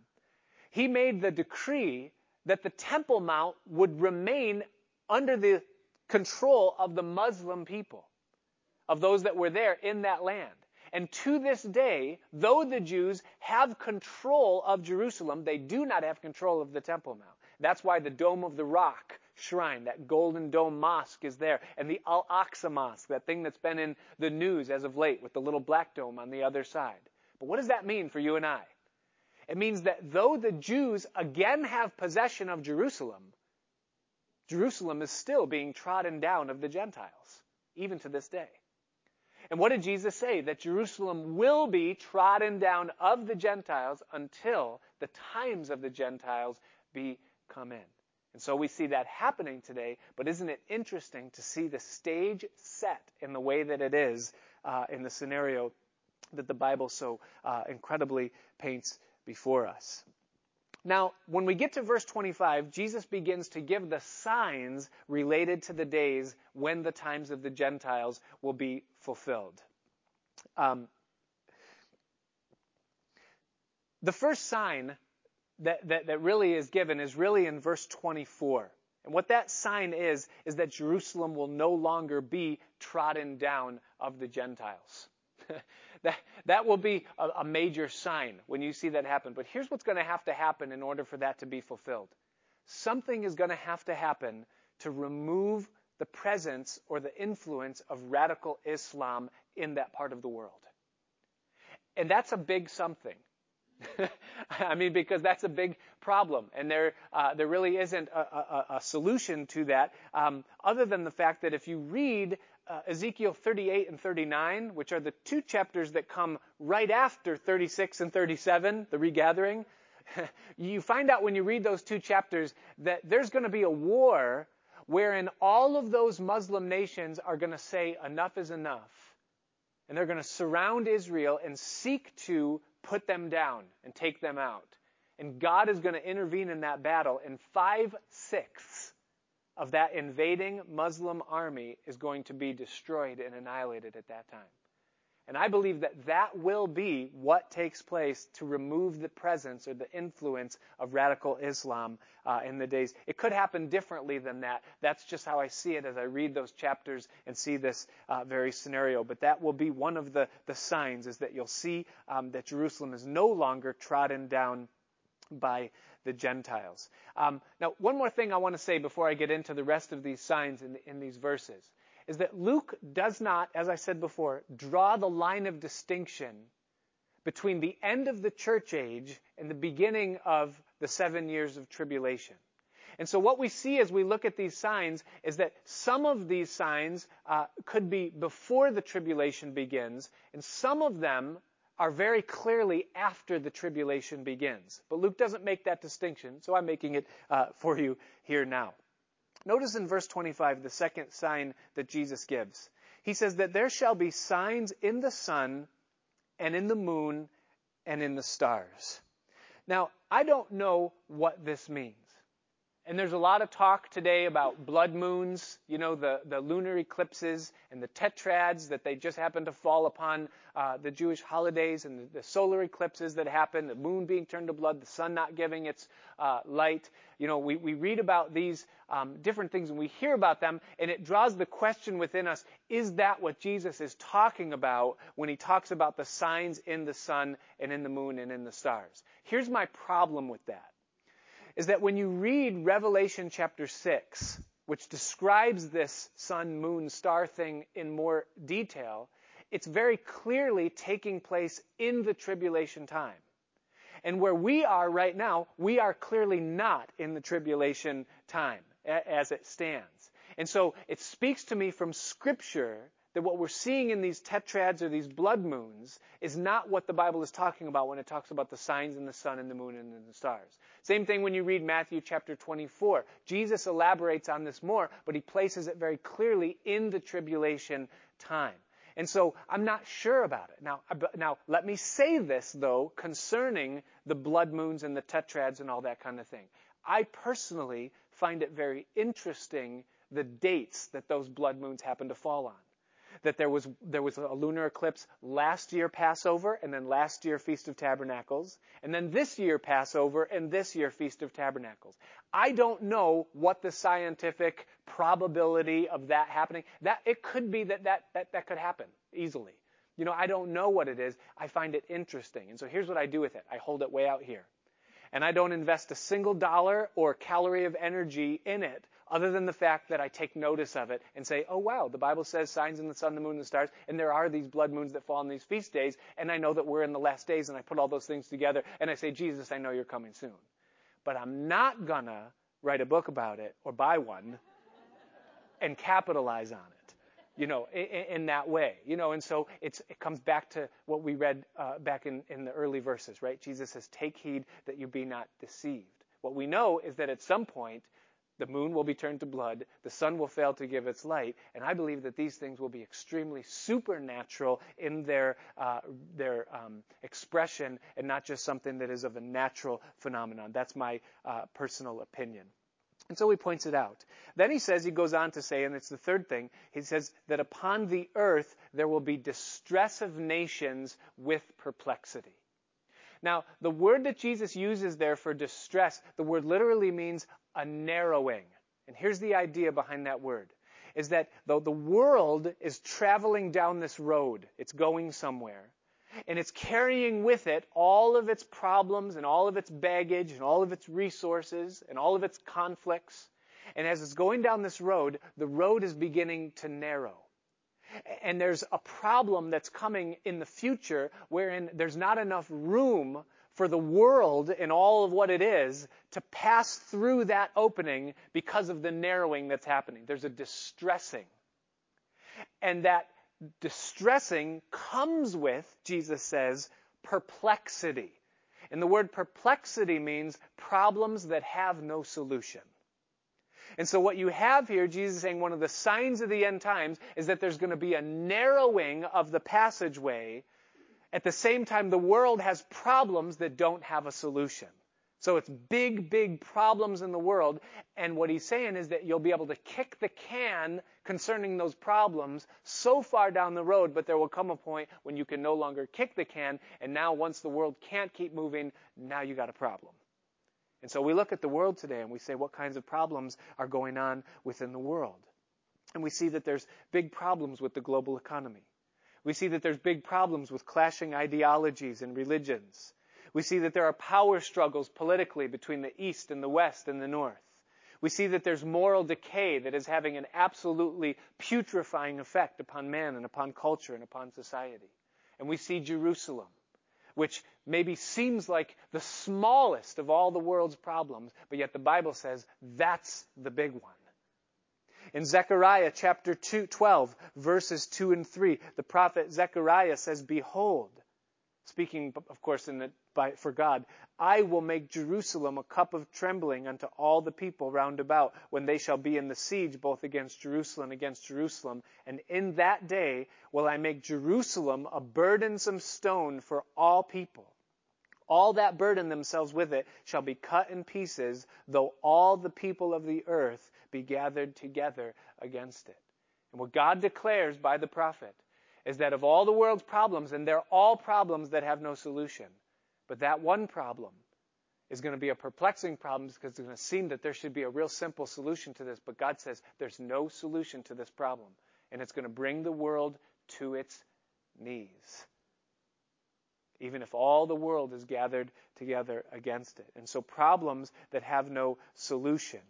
he made the decree that the Temple Mount would remain under the control of the Muslim people, of those that were there in that land. And to this day, though the Jews have control of Jerusalem, they do not have control of the Temple Mount. That's why the Dome of the Rock shrine, that golden dome mosque is there, and the Al Aqsa Mosque, that thing that's been in the news as of late with the little black dome on the other side. But what does that mean for you and I? It means that though the Jews again have possession of Jerusalem, Jerusalem is still being trodden down of the Gentiles, even to this day. And what did Jesus say? That Jerusalem will be trodden down of the Gentiles until the times of the Gentiles be come in. And so we see that happening today, but isn't it interesting to see the stage set in the way that it is uh, in the scenario that the Bible so uh, incredibly paints before us? Now, when we get to verse 25, Jesus begins to give the signs related to the days when the times of the Gentiles will be fulfilled. Um, the first sign that, that, that really is given is really in verse 24. And what that sign is, is that Jerusalem will no longer be trodden down of the Gentiles. <laughs> that, that will be a, a major sign when you see that happen. But here's what's going to have to happen in order for that to be fulfilled. Something is going to have to happen to remove the presence or the influence of radical Islam in that part of the world. And that's a big something. <laughs> I mean, because that's a big problem, and there uh, there really isn't a, a, a solution to that, um, other than the fact that if you read uh, Ezekiel 38 and 39, which are the two chapters that come right after 36 and 37, the regathering, <laughs> you find out when you read those two chapters that there's going to be a war wherein all of those Muslim nations are going to say enough is enough. And they're going to surround Israel and seek to put them down and take them out. And God is going to intervene in that battle, and five sixths of that invading Muslim army is going to be destroyed and annihilated at that time. And I believe that that will be what takes place to remove the presence or the influence of radical Islam uh, in the days. It could happen differently than that. That's just how I see it as I read those chapters and see this uh, very scenario. But that will be one of the, the signs is that you'll see um, that Jerusalem is no longer trodden down by the Gentiles. Um, now, one more thing I want to say before I get into the rest of these signs in, in these verses is that Luke does not, as I said before, draw the line of distinction between the end of the church age and the beginning of the seven years of tribulation. And so what we see as we look at these signs is that some of these signs uh, could be before the tribulation begins, and some of them are very clearly after the tribulation begins. But Luke doesn't make that distinction, so I'm making it uh, for you here now. Notice in verse 25 the second sign that Jesus gives. He says that there shall be signs in the sun and in the moon and in the stars. Now, I don't know what this means. And there's a lot of talk today about blood moons, you know, the, the lunar eclipses and the tetrads that they just happen to fall upon uh, the Jewish holidays and the, the, solar eclipses that happen, the moon being turned to blood, the sun not giving its uh, light. You know, we, we read about these um, different things and we hear about them, and it draws the question within us is that what Jesus is talking about when he talks about the signs in the sun and in the moon and in the stars? Here's my problem with that is that when you read Revelation chapter 6, which describes this sun, moon, star thing in more detail, it's very clearly taking place in the tribulation time. And where we are right now, we are clearly not in the tribulation time as it stands. And so it speaks to me from scripture that what we're seeing in these tetrads or these blood moons is not what the Bible is talking about when it talks about the signs in the sun and the moon and the stars. Same thing when you read Matthew chapter 24. Jesus elaborates on this more, but he places it very clearly in the tribulation time. And so I'm not sure about it. Now, now let me say this though concerning the blood moons and the tetrads and all that kind of thing. I personally find it very interesting the dates that those blood moons happen to fall on that there was, there was a lunar eclipse last year Passover and then last year Feast of Tabernacles and then this year Passover and this year Feast of Tabernacles. I don't know what the scientific probability of that happening. That, it could be that that, that, that could happen easily. You know, I don't know what it is. I find it interesting. And so here's what I do with it. I hold it way out here. And I don't invest a single dollar or calorie of energy in it other than the fact that I take notice of it and say, oh wow, the Bible says signs in the sun, the moon, and the stars, and there are these blood moons that fall on these feast days, and I know that we're in the last days, and I put all those things together, and I say, Jesus, I know you're coming soon. But I'm not gonna write a book about it or buy one and capitalize on it you know, in, that way, you know, and so it comes back to what we read uh, back in, in the early verses, right? Jesus says, "Take heed that you be not deceived." What we know is that at some point The moon will be turned to blood. The sun will fail to give its light. And I believe that these things will be extremely supernatural in their, uh, their um, expression and not just something that is of a natural phenomenon. That's my uh, personal opinion. And so he points it out. Then he says, he goes on to say, and it's the third thing, he says that upon the earth there will be distress of nations with perplexity. Now, the word that Jesus uses there for distress, the word literally means a narrowing. And here's the idea behind that word is that though the world is traveling down this road, it's going somewhere, and it's carrying with it all of its problems and all of its baggage and all of its resources and all of its conflicts. And as it's going down this road, the road is beginning to narrow. And there's a problem that's coming in the future wherein there's not enough room for the world and all of what it is to pass through that opening because of the narrowing that's happening. There's a distressing. And that distressing comes with, Jesus says, perplexity. And the word perplexity means problems that have no solution. And so what you have here, Jesus saying one of the signs of the end times is that there's going to be a narrowing of the passageway at the same time, the world has problems that don't have a solution. So it's big, big problems in the world. And what he's saying is that you'll be able to kick the can concerning those problems so far down the road, but there will come a point when you can no longer kick the can. And now once the world can't keep moving, now you got a problem. And so we look at the world today and we say, what kinds of problems are going on within the world? And we see that there's big problems with the global economy. We see that there's big problems with clashing ideologies and religions. We see that there are power struggles politically between the East and the West and the North. We see that there's moral decay that is having an absolutely putrefying effect upon man and upon culture and upon society. And we see Jerusalem, which maybe seems like the smallest of all the world's problems, but yet the Bible says that's the big one. In Zechariah chapter 2, 12, verses 2 and 3, the prophet Zechariah says, Behold, speaking, of course, the, by, for God, I will make Jerusalem a cup of trembling unto all the people round about when they shall be in the siege both against Jerusalem and against Jerusalem. And in that day will I make Jerusalem a burdensome stone for all people. All that burden themselves with it shall be cut in pieces, though all the people of the earth be gathered together against it. And what God declares by the prophet is that of all the world's problems, and they're all problems that have no solution, but that one problem is going to be a perplexing problem because it's going to seem that there should be a real simple solution to this. But God says there's no solution to this problem. And it's going to bring the world to its knees. Even if all the world is gathered together against it. And so problems that have no solution.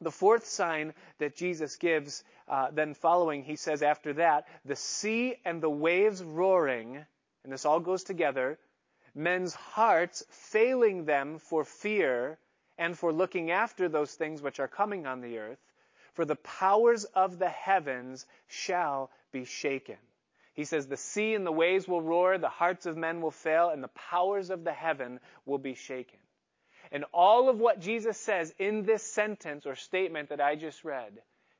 The fourth sign that Jesus gives, uh, then following, he says after that, the sea and the waves roaring, and this all goes together, men's hearts failing them for fear and for looking after those things which are coming on the earth, for the powers of the heavens shall be shaken. He says, the sea and the waves will roar, the hearts of men will fail, and the powers of the heaven will be shaken. And all of what Jesus says in this sentence or statement that I just read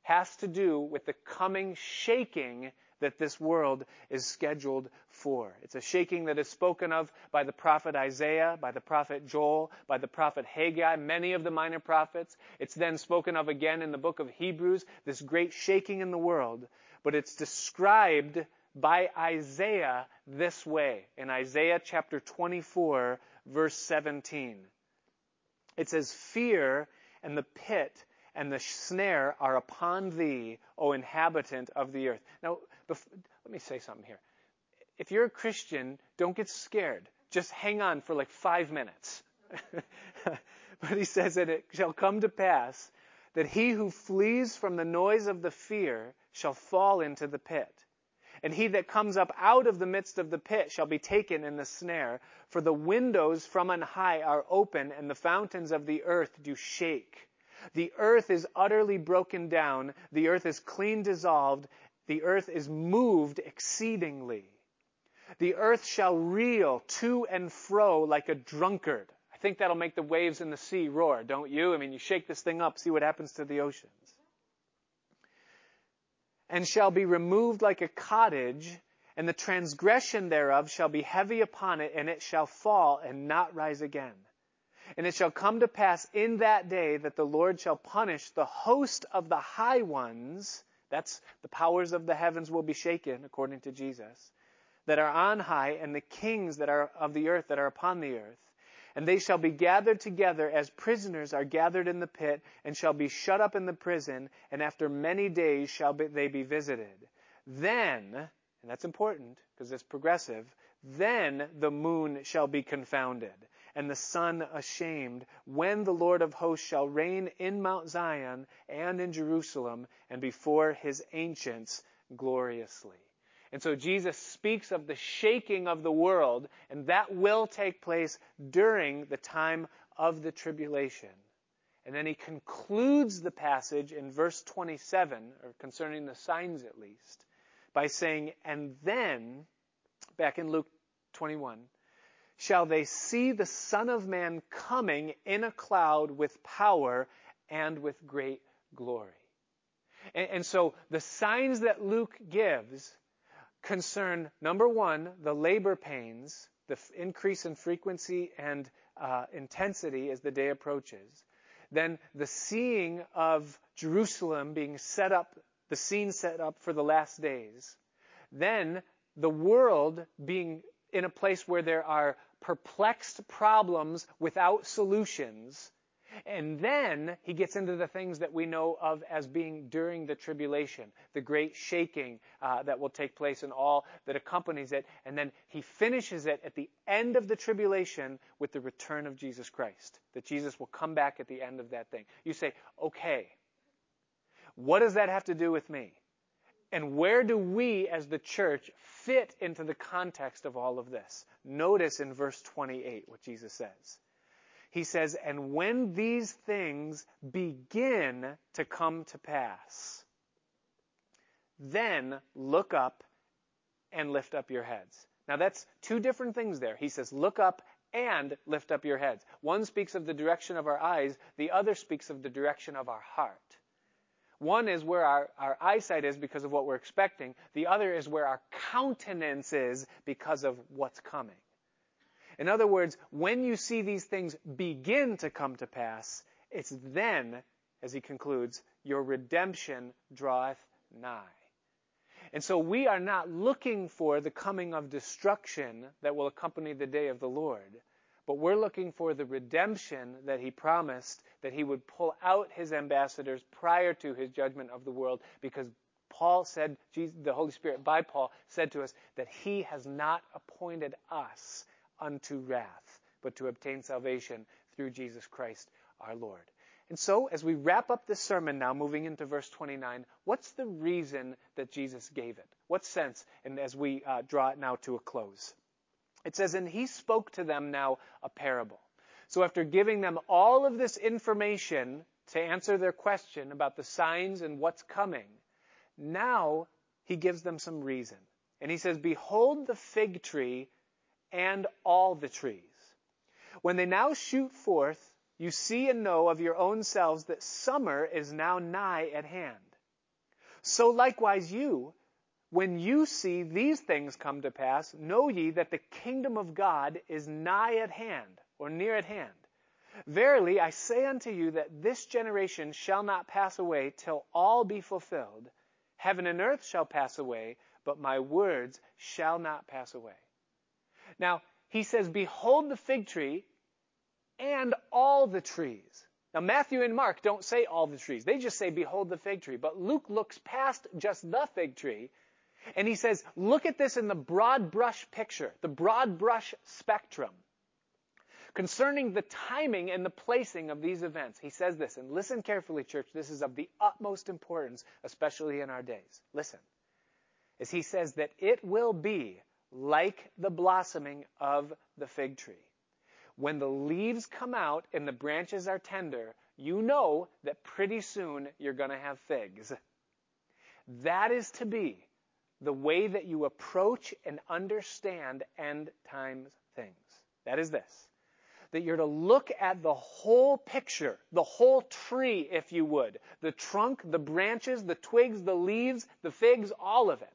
has to do with the coming shaking that this world is scheduled for. It's a shaking that is spoken of by the prophet Isaiah, by the prophet Joel, by the prophet Haggai, many of the minor prophets. It's then spoken of again in the book of Hebrews, this great shaking in the world. But it's described by Isaiah this way in Isaiah chapter 24, verse 17. It says, Fear and the pit and the snare are upon thee, O inhabitant of the earth. Now, let me say something here. If you're a Christian, don't get scared. Just hang on for like five minutes. <laughs> but he says that it shall come to pass that he who flees from the noise of the fear shall fall into the pit. And he that comes up out of the midst of the pit shall be taken in the snare. For the windows from on high are open, and the fountains of the earth do shake. The earth is utterly broken down. The earth is clean dissolved. The earth is moved exceedingly. The earth shall reel to and fro like a drunkard. I think that'll make the waves in the sea roar, don't you? I mean, you shake this thing up, see what happens to the oceans. And shall be removed like a cottage, and the transgression thereof shall be heavy upon it, and it shall fall and not rise again. And it shall come to pass in that day that the Lord shall punish the host of the high ones, that's the powers of the heavens will be shaken, according to Jesus, that are on high, and the kings that are of the earth that are upon the earth. And they shall be gathered together as prisoners are gathered in the pit, and shall be shut up in the prison, and after many days shall be, they be visited. Then, and that's important because it's progressive, then the moon shall be confounded, and the sun ashamed, when the Lord of hosts shall reign in Mount Zion and in Jerusalem, and before his ancients gloriously. And so Jesus speaks of the shaking of the world, and that will take place during the time of the tribulation. And then he concludes the passage in verse 27, or concerning the signs at least, by saying, And then, back in Luke 21, shall they see the Son of Man coming in a cloud with power and with great glory. And, and so the signs that Luke gives concern, number one, the labor pains, the f- increase in frequency and uh, intensity as the day approaches. Then the seeing of Jerusalem being set up, the scene set up for the last days. Then the world being in a place where there are perplexed problems without solutions and then he gets into the things that we know of as being during the tribulation, the great shaking uh, that will take place and all that accompanies it. And then he finishes it at the end of the tribulation with the return of Jesus Christ, that Jesus will come back at the end of that thing. You say, okay, what does that have to do with me? And where do we as the church fit into the context of all of this? Notice in verse 28 what Jesus says he says, and when these things begin to come to pass, then look up and lift up your heads. Now that's two different things there. He says, look up and lift up your heads. One speaks of the direction of our eyes, the other speaks of the direction of our heart. One is where our, our eyesight is because of what we're expecting. The other is where our countenance is because of what's coming. In other words, when you see these things begin to come to pass, it's then, as he concludes, your redemption draweth nigh. And so we are not looking for the coming of destruction that will accompany the day of the Lord, but we're looking for the redemption that he promised that he would pull out his ambassadors prior to his judgment of the world because Paul said, Jesus, the Holy Spirit by Paul said to us that he has not appointed us unto wrath, but to obtain salvation through Jesus Christ our Lord. And so, as we wrap up this sermon now, moving into verse 29, what's the reason that Jesus gave it? What sense? And as we uh, draw it now to a close, it says, And he spoke to them now a parable. So, after giving them all of this information to answer their question about the signs and what's coming, now he gives them some reason. And he says, Behold the fig tree and all the trees. When they now shoot forth, you see and know of your own selves that summer is now nigh at hand. So likewise you, when you see these things come to pass, know ye that the kingdom of God is nigh at hand, or near at hand. Verily I say unto you that this generation shall not pass away till all be fulfilled. Heaven and earth shall pass away, but my words shall not pass away. Now, he says, Behold the fig tree and all the trees. Now, Matthew and Mark don't say all the trees. They just say, Behold the fig tree. But Luke looks past just the fig tree and he says, Look at this in the broad brush picture, the broad brush spectrum. Concerning the timing and the placing of these events, he says this, and listen carefully, church, this is of the utmost importance, especially in our days. Listen. As he says that it will be like the blossoming of the fig tree. When the leaves come out and the branches are tender, you know that pretty soon you're going to have figs. That is to be the way that you approach and understand end times things. That is this. that you're to look at the whole picture, the whole tree, if you would. The trunk, the branches, the twigs, the leaves, the figs, all of it.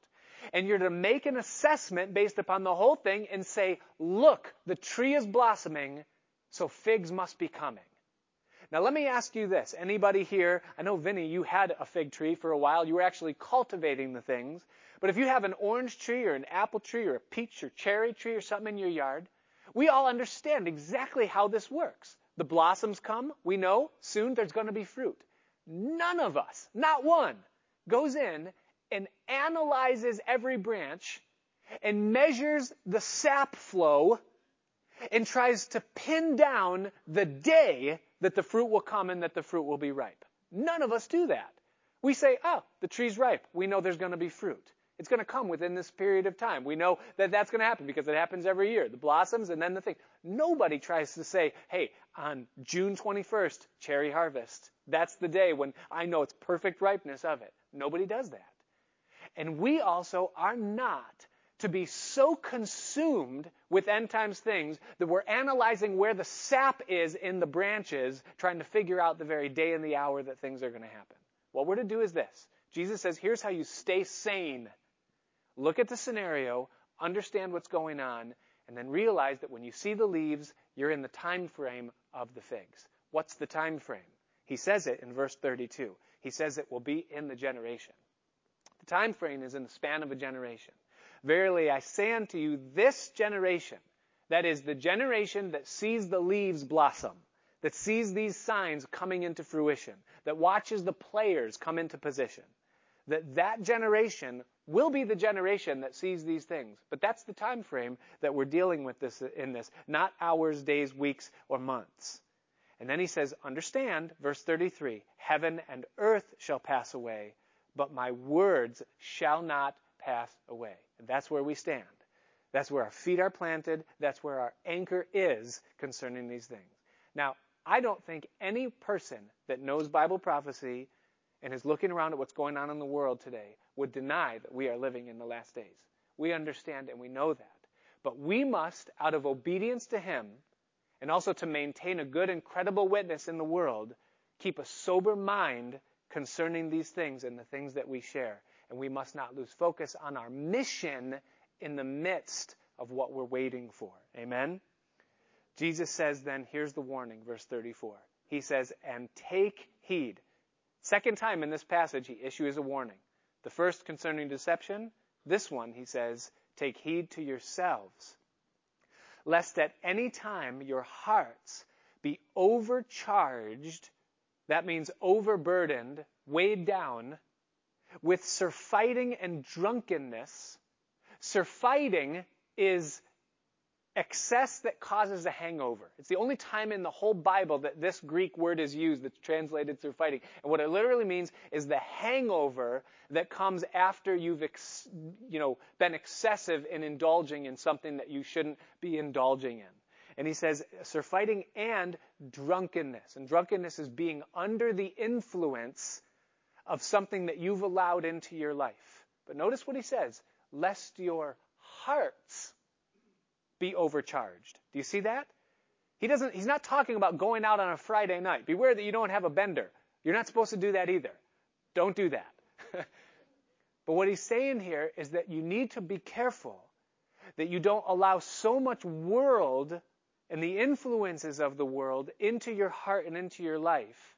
And you're to make an assessment based upon the whole thing and say, look, the tree is blossoming, so figs must be coming. Now let me ask you this. Anybody here, I know Vinny, you had a fig tree for a while. You were actually cultivating the things. But if you have an orange tree or an apple tree or a peach or cherry tree or something in your yard, we all understand exactly how this works. The blossoms come, we know soon there's going to be fruit. None of us, not one, goes in and analyzes every branch and measures the sap flow and tries to pin down the day that the fruit will come and that the fruit will be ripe. None of us do that. We say, oh, the tree's ripe. We know there's going to be fruit. It's going to come within this period of time. We know that that's going to happen because it happens every year. The blossoms and then the thing. Nobody tries to say, hey, on June 21st, cherry harvest. That's the day when I know it's perfect ripeness of it. Nobody does that. And we also are not to be so consumed with end times things that we're analyzing where the sap is in the branches, trying to figure out the very day and the hour that things are going to happen. What we're to do is this. Jesus says, here's how you stay sane. Look at the scenario, understand what's going on, and then realize that when you see the leaves, you're in the time frame of the figs. What's the time frame? He says it in verse 32. He says it will be in the generation. The time frame is in the span of a generation. Verily I say unto you, this generation, that is the generation that sees the leaves blossom, that sees these signs coming into fruition, that watches the players come into position, that that generation will be the generation that sees these things. But that's the time frame that we're dealing with this in this, not hours, days, weeks, or months. And then he says, understand, verse 33, heaven and earth shall pass away, but my words shall not pass away. And that's where we stand. That's where our feet are planted. That's where our anchor is concerning these things. Now, I don't think any person that knows Bible prophecy and is looking around at what's going on in the world today would deny that we are living in the last days. We understand and we know that. But we must, out of obedience to Him, and also to maintain a good and credible witness in the world, keep a sober mind concerning these things and the things that we share. And we must not lose focus on our mission in the midst of what we're waiting for. Amen? Jesus says then, here's the warning, verse 34. He says, and take heed. Second time in this passage, he issues a warning. The first concerning deception, this one, he says, take heed to yourselves, lest at any time your hearts be overcharged, that means overburdened, weighed down, with surfeiting and drunkenness. Surfeiting is excess that causes a hangover. It's the only time in the whole Bible that this Greek word is used that's translated surfeiting. And what it literally means is the hangover that comes after you've, ex, you know, been excessive in indulging in something that you shouldn't be indulging in. And he says surfeiting and drunkenness. And drunkenness is being under the influence of something that you've allowed into your life. But notice what he says, lest your hearts be overcharged. Do you see that? He doesn't, he's not talking about going out on a Friday night. Beware that you don't have a bender. You're not supposed to do that either. Don't do that. <laughs> but what he's saying here is that you need to be careful that you don't allow so much world and the influences of the world into your heart and into your life.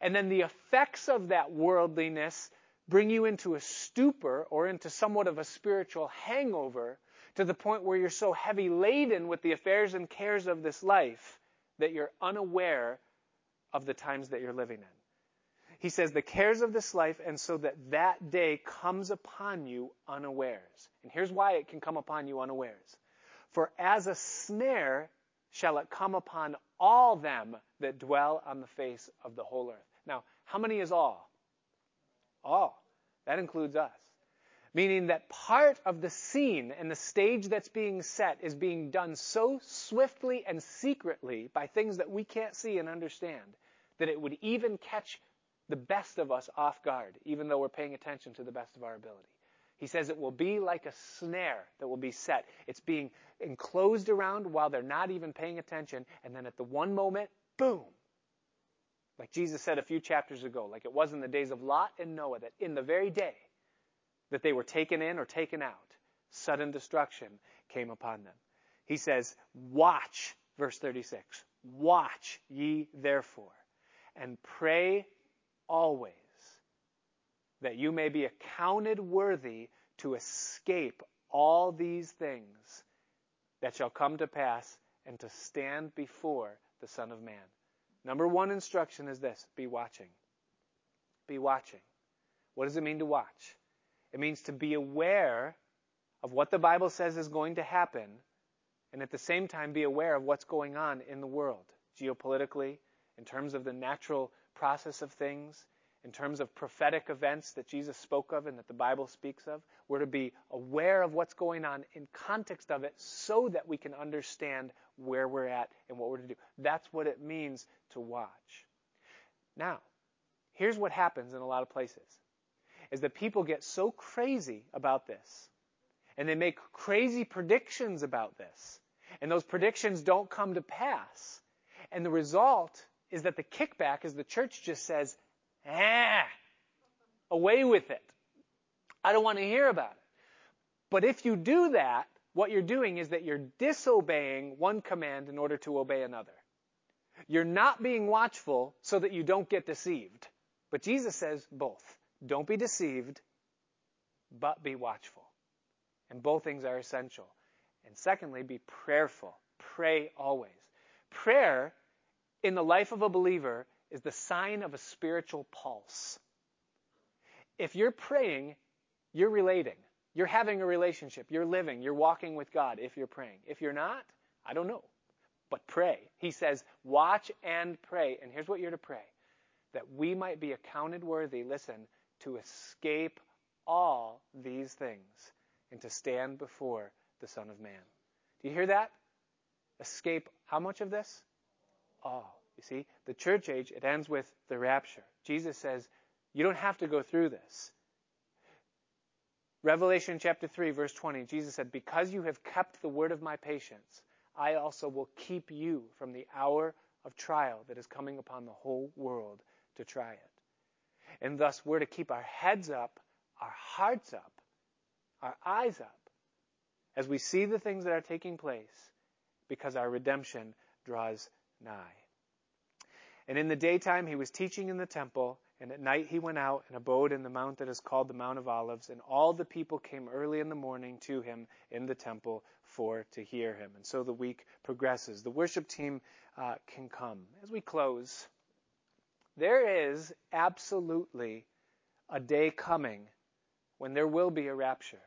And then the effects of that worldliness bring you into a stupor or into somewhat of a spiritual hangover to the point where you're so heavy laden with the affairs and cares of this life that you're unaware of the times that you're living in. He says the cares of this life, and so that that day comes upon you unawares. And here's why it can come upon you unawares. For as a snare shall it come upon all them that dwell on the face of the whole earth. Now, how many is all? All. That includes us. Meaning that part of the scene and the stage that's being set is being done so swiftly and secretly by things that we can't see and understand that it would even catch the best of us off guard, even though we're paying attention to the best of our ability. He says it will be like a snare that will be set. It's being enclosed around while they're not even paying attention, and then at the one moment, boom. Like Jesus said a few chapters ago, like it was in the days of Lot and Noah, that in the very day that they were taken in or taken out, sudden destruction came upon them. He says, Watch, verse 36, watch ye therefore, and pray always that you may be accounted worthy to escape all these things that shall come to pass and to stand before the Son of Man. Number one instruction is this be watching. Be watching. What does it mean to watch? It means to be aware of what the Bible says is going to happen and at the same time be aware of what's going on in the world, geopolitically, in terms of the natural process of things, in terms of prophetic events that Jesus spoke of and that the Bible speaks of. We're to be aware of what's going on in context of it so that we can understand where we're at and what we're to do. That's what it means to watch. Now, here's what happens in a lot of places is that people get so crazy about this and they make crazy predictions about this and those predictions don't come to pass. And the result is that the kickback is the church just says, Ah, away with it. I don't want to hear about it. But if you do that, what you're doing is that you're disobeying one command in order to obey another. You're not being watchful so that you don't get deceived. But Jesus says both. Don't be deceived, but be watchful. And both things are essential. And secondly, be prayerful. Pray always. Prayer in the life of a believer is the sign of a spiritual pulse. If you're praying, you're relating. You're having a relationship. You're living. You're walking with God if you're praying. If you're not, I don't know. But pray. He says, watch and pray. And here's what you're to pray that we might be accounted worthy, listen, to escape all these things and to stand before the Son of Man. Do you hear that? Escape how much of this? All. You see, the church age, it ends with the rapture. Jesus says, you don't have to go through this. Revelation chapter 3, verse 20, Jesus said, Because you have kept the word of my patience, I also will keep you from the hour of trial that is coming upon the whole world to try it. And thus, we're to keep our heads up, our hearts up, our eyes up, as we see the things that are taking place, because our redemption draws nigh. And in the daytime he was teaching in the temple, and at night he went out and abode in the mount that is called the Mount of Olives, and all the people came early in the morning to him in the temple for to hear him. And so the week progresses. The worship team uh, can come. As we close, there is absolutely a day coming when there will be a rapture,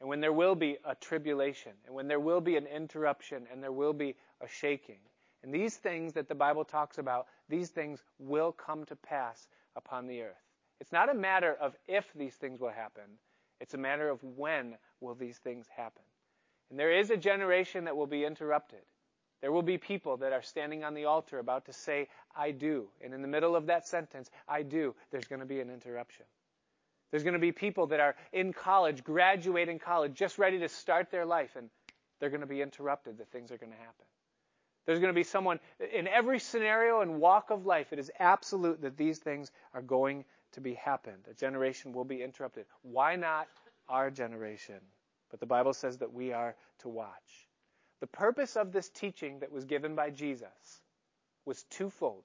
and when there will be a tribulation, and when there will be an interruption, and there will be a shaking. And these things that the Bible talks about, these things will come to pass upon the earth. It's not a matter of if these things will happen. It's a matter of when will these things happen. And there is a generation that will be interrupted. There will be people that are standing on the altar about to say, I do. And in the middle of that sentence, I do, there's going to be an interruption. There's going to be people that are in college, graduating college, just ready to start their life, and they're going to be interrupted that things are going to happen. There's going to be someone in every scenario and walk of life. It is absolute that these things are going to be happened. A generation will be interrupted. Why not our generation? But the Bible says that we are to watch. The purpose of this teaching that was given by Jesus was twofold.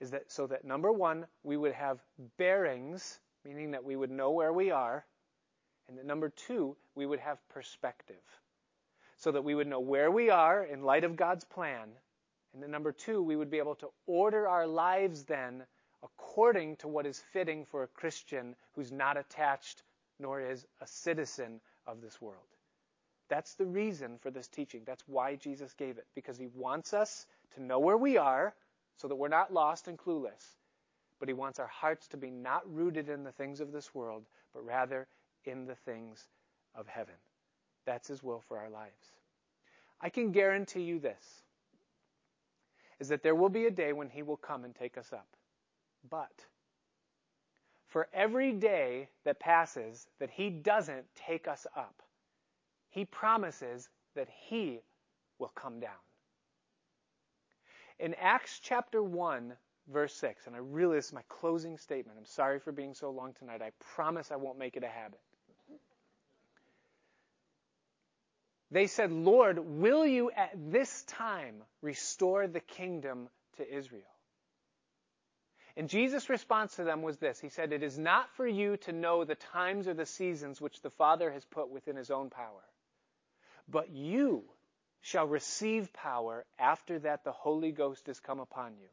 Is that so that number one, we would have bearings, meaning that we would know where we are, and that number two, we would have perspective so that we would know where we are in light of God's plan. And then number two, we would be able to order our lives then according to what is fitting for a Christian who's not attached nor is a citizen of this world. That's the reason for this teaching. That's why Jesus gave it, because he wants us to know where we are so that we're not lost and clueless. But he wants our hearts to be not rooted in the things of this world, but rather in the things of heaven. That's His will for our lives. I can guarantee you this is that there will be a day when He will come and take us up. But for every day that passes that he doesn't take us up, he promises that he will come down. In Acts chapter 1, verse 6, and I really, this is my closing statement. I'm sorry for being so long tonight. I promise I won't make it a habit. They said, Lord, will you at this time restore the kingdom to Israel? And Jesus' response to them was this He said, It is not for you to know the times or the seasons which the Father has put within his own power, but you shall receive power after that the Holy Ghost has come upon you.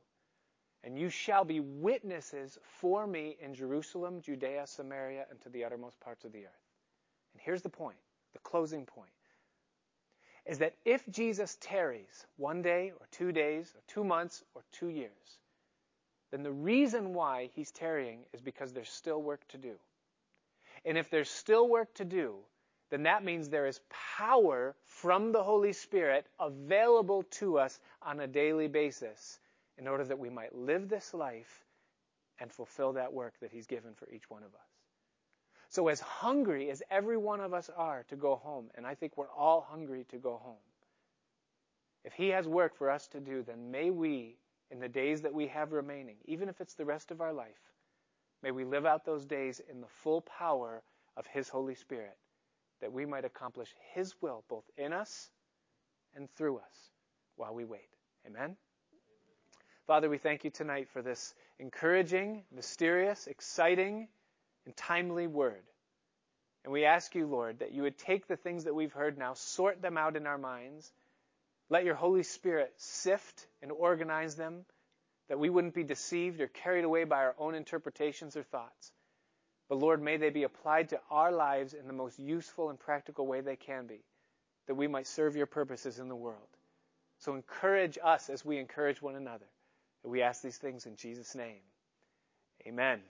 And you shall be witnesses for me in Jerusalem, Judea, Samaria, and to the uttermost parts of the earth. And here's the point, the closing point, is that if Jesus tarries one day or two days or two months or two years, then the reason why he's tarrying is because there's still work to do. And if there's still work to do, then that means there is power from the Holy Spirit available to us on a daily basis in order that we might live this life and fulfill that work that He's given for each one of us. So, as hungry as every one of us are to go home, and I think we're all hungry to go home, if He has work for us to do, then may we in the days that we have remaining, even if it's the rest of our life, may we live out those days in the full power of His Holy Spirit, that we might accomplish His will both in us and through us while we wait. Amen? Father, we thank you tonight for this encouraging, mysterious, exciting, and timely word. And we ask you, Lord, that you would take the things that we've heard now, sort them out in our minds, let your Holy Spirit sift and organize them, that we wouldn't be deceived or carried away by our own interpretations or thoughts. But Lord, may they be applied to our lives in the most useful and practical way they can be, that we might serve your purposes in the world. So encourage us as we encourage one another. And we ask these things in Jesus' name. Amen.